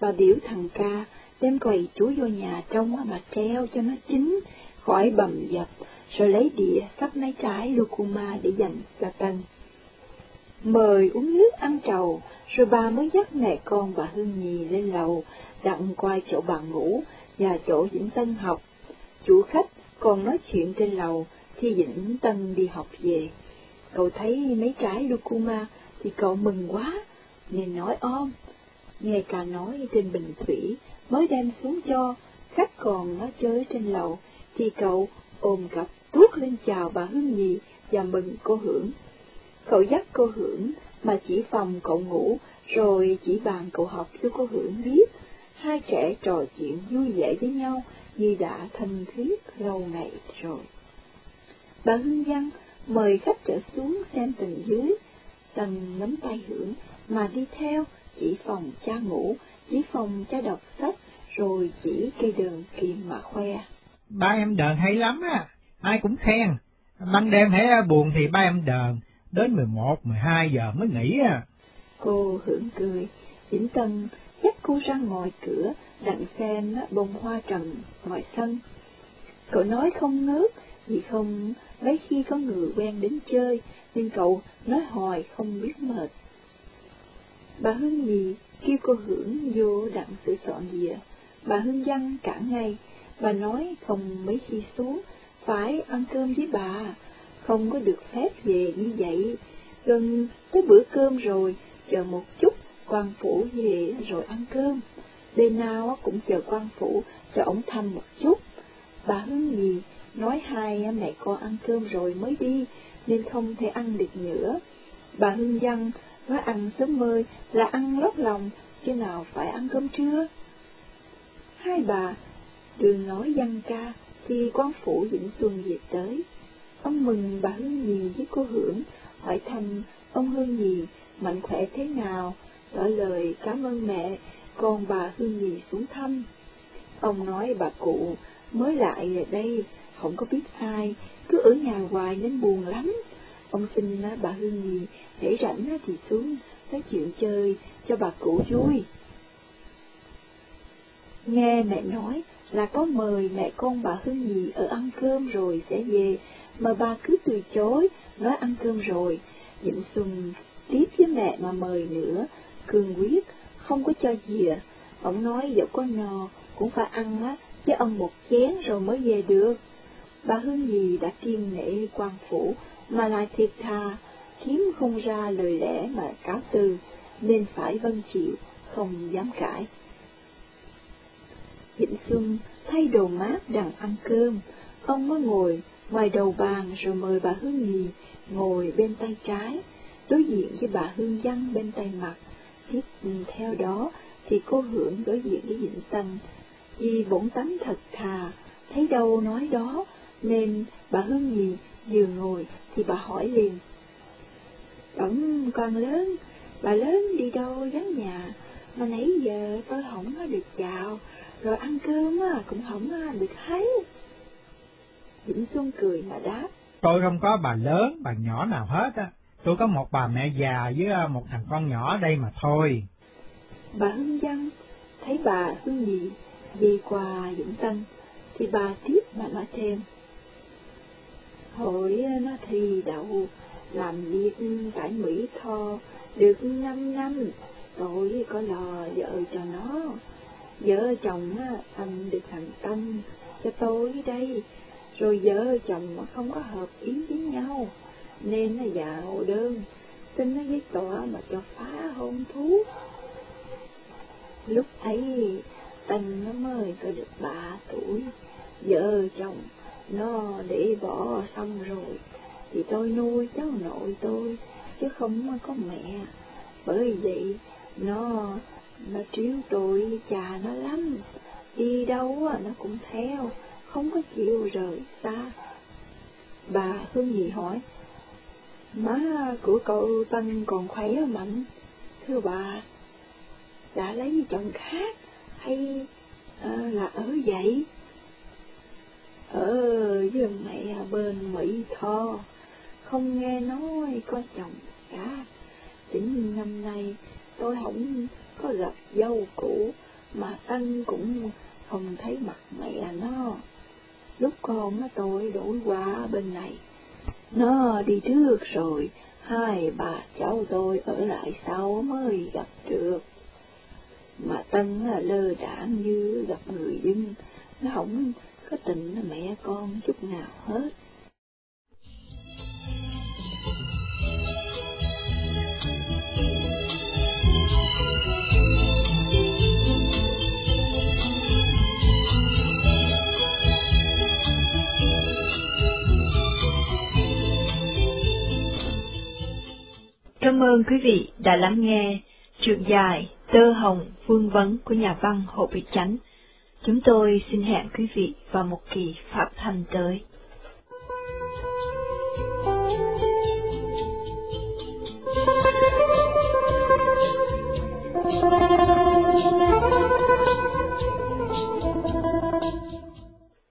Bà biểu thằng ca đem quầy chuối vô nhà trong mà treo cho nó chín, khỏi bầm dập, rồi lấy đĩa sắp mấy trái lucuma để dành cho Tân. Mời uống nước ăn trầu, rồi bà mới dắt mẹ con và Hương Nhì lên lầu, đặng qua chỗ bà ngủ và chỗ Vĩnh Tân học. Chủ khách còn nói chuyện trên lầu thì Vĩnh Tân đi học về. Cậu thấy mấy trái lucuma thì cậu mừng quá, nên nói ôm. Nghe cả nói trên bình thủy mới đem xuống cho, khách còn nó chơi trên lầu, thì cậu ôm cặp tuốt lên chào bà Hương Nhì và mừng cô Hưởng. Cậu dắt cô Hưởng mà chỉ phòng cậu ngủ, rồi chỉ bàn cậu học cho cô Hưởng biết. Hai trẻ trò chuyện vui vẻ với nhau như đã thân thiết lâu ngày rồi. Bà Hương Văn mời khách trở xuống xem tầng dưới, tầng nắm tay Hưởng mà đi theo, chỉ phòng cha ngủ, chỉ phòng cha đọc sách, rồi chỉ cây đường kim mà khoe. Ba em đờn hay lắm á, ai cũng khen. Ban đêm hãy buồn thì ba em đờn, đến 11, 12 giờ mới nghỉ à. Cô hưởng cười, Vĩnh Tân dắt cô ra ngoài cửa, đặng xem bông hoa trầm ngoài sân. Cậu nói không ngớt, vì không mấy khi có người quen đến chơi, nên cậu nói hoài không biết mệt. Bà Hương Nhì kêu cô hưởng vô đặng sửa soạn dìa. Bà Hương Văn cả ngày, bà nói không mấy khi xuống, phải ăn cơm với bà, không có được phép về như vậy. Gần tới bữa cơm rồi, chờ một chút, quan phủ về rồi ăn cơm. Đêm nào cũng chờ quan phủ cho ổng thăm một chút. Bà Hương gì nói hai mẹ con ăn cơm rồi mới đi, nên không thể ăn được nữa. Bà Hương Văn nói ăn sớm mơi là ăn lót lòng, chứ nào phải ăn cơm trưa. Hai bà đường nói văn ca thì quan phủ Vĩnh Xuân về tới. Ông mừng bà Hương Nhì với cô Hưởng, hỏi thăm ông Hương Nhì mạnh khỏe thế nào, tỏ lời cảm ơn mẹ, con bà Hương Nhì xuống thăm. Ông nói bà cụ mới lại ở đây, không có biết ai, cứ ở nhà hoài nên buồn lắm. Ông xin bà Hương gì, để rảnh thì xuống nói chuyện chơi cho bà cụ vui. Nghe mẹ nói là có mời mẹ con bà Hương Nhì ở ăn cơm rồi sẽ về, mà bà cứ từ chối, nói ăn cơm rồi. Vịnh Xuân tiếp với mẹ mà mời nữa, cương quyết, không có cho dìa. Ông nói dẫu có no, cũng phải ăn á, với ông một chén rồi mới về được. Bà Hương gì đã kiên nể quan phủ, mà lại thiệt thà, kiếm không ra lời lẽ mà cáo từ, nên phải vâng chịu, không dám cãi. Vịnh Xuân thay đồ mát đằng ăn cơm, ông mới ngồi ngoài đầu bàn rồi mời bà Hương Nhì ngồi bên tay trái, đối diện với bà Hương Văn bên tay mặt. Tiếp theo đó thì cô Hưởng đối diện với Vịnh Tân. Vì bổn tánh thật thà, thấy đâu nói đó, nên bà Hương Nhì vừa ngồi thì bà hỏi liền. Bỗng con lớn, bà lớn đi đâu vắng nhà, mà nãy giờ tôi không có được chào, rồi ăn cơm cũng không được thấy. Vĩnh Xuân cười mà đáp. Tôi không có bà lớn, bà nhỏ nào hết á. Tôi có một bà mẹ già với à, một thằng con nhỏ đây mà thôi. Bà Hương Văn thấy bà Hương Nhị đi qua Vĩnh Tân, thì bà tiếp mà nói thêm. Hội nó thi đậu làm việc tại Mỹ Tho được năm năm, tôi có lò vợ cho nó. Vợ chồng sanh được thằng Tân cho tôi đây, rồi vợ chồng mà không có hợp ý với nhau, nên nó dạo đơn, xin nó với tòa mà cho phá hôn thú. Lúc ấy, Tân nó mới có được ba tuổi, vợ chồng nó để bỏ xong rồi, thì tôi nuôi cháu nội tôi, chứ không có mẹ. Bởi vậy, nó nó tríu tôi cha nó lắm, đi đâu nó cũng theo, không có chịu rời xa. Bà Hương Nhị hỏi, má của cậu Tân còn khỏe mạnh, thưa bà, đã lấy chồng khác hay à, là ở vậy? Ở với mẹ bên Mỹ Tho, không nghe nói có chồng cả. Chính năm nay tôi không có gặp dâu cũ, mà Tân cũng không thấy mặt mẹ nó. Lúc con nó tôi đổi qua bên này, nó đi trước rồi, hai bà cháu tôi ở lại sau mới gặp được. Mà Tân lơ đảng như gặp người dân, nó không có tình mẹ con chút nào hết. Cảm ơn quý vị đã lắng nghe truyện dài Tơ Hồng Vương Vấn của nhà văn Hồ Bị Chánh. Chúng tôi xin hẹn quý vị vào một kỳ phát thanh tới.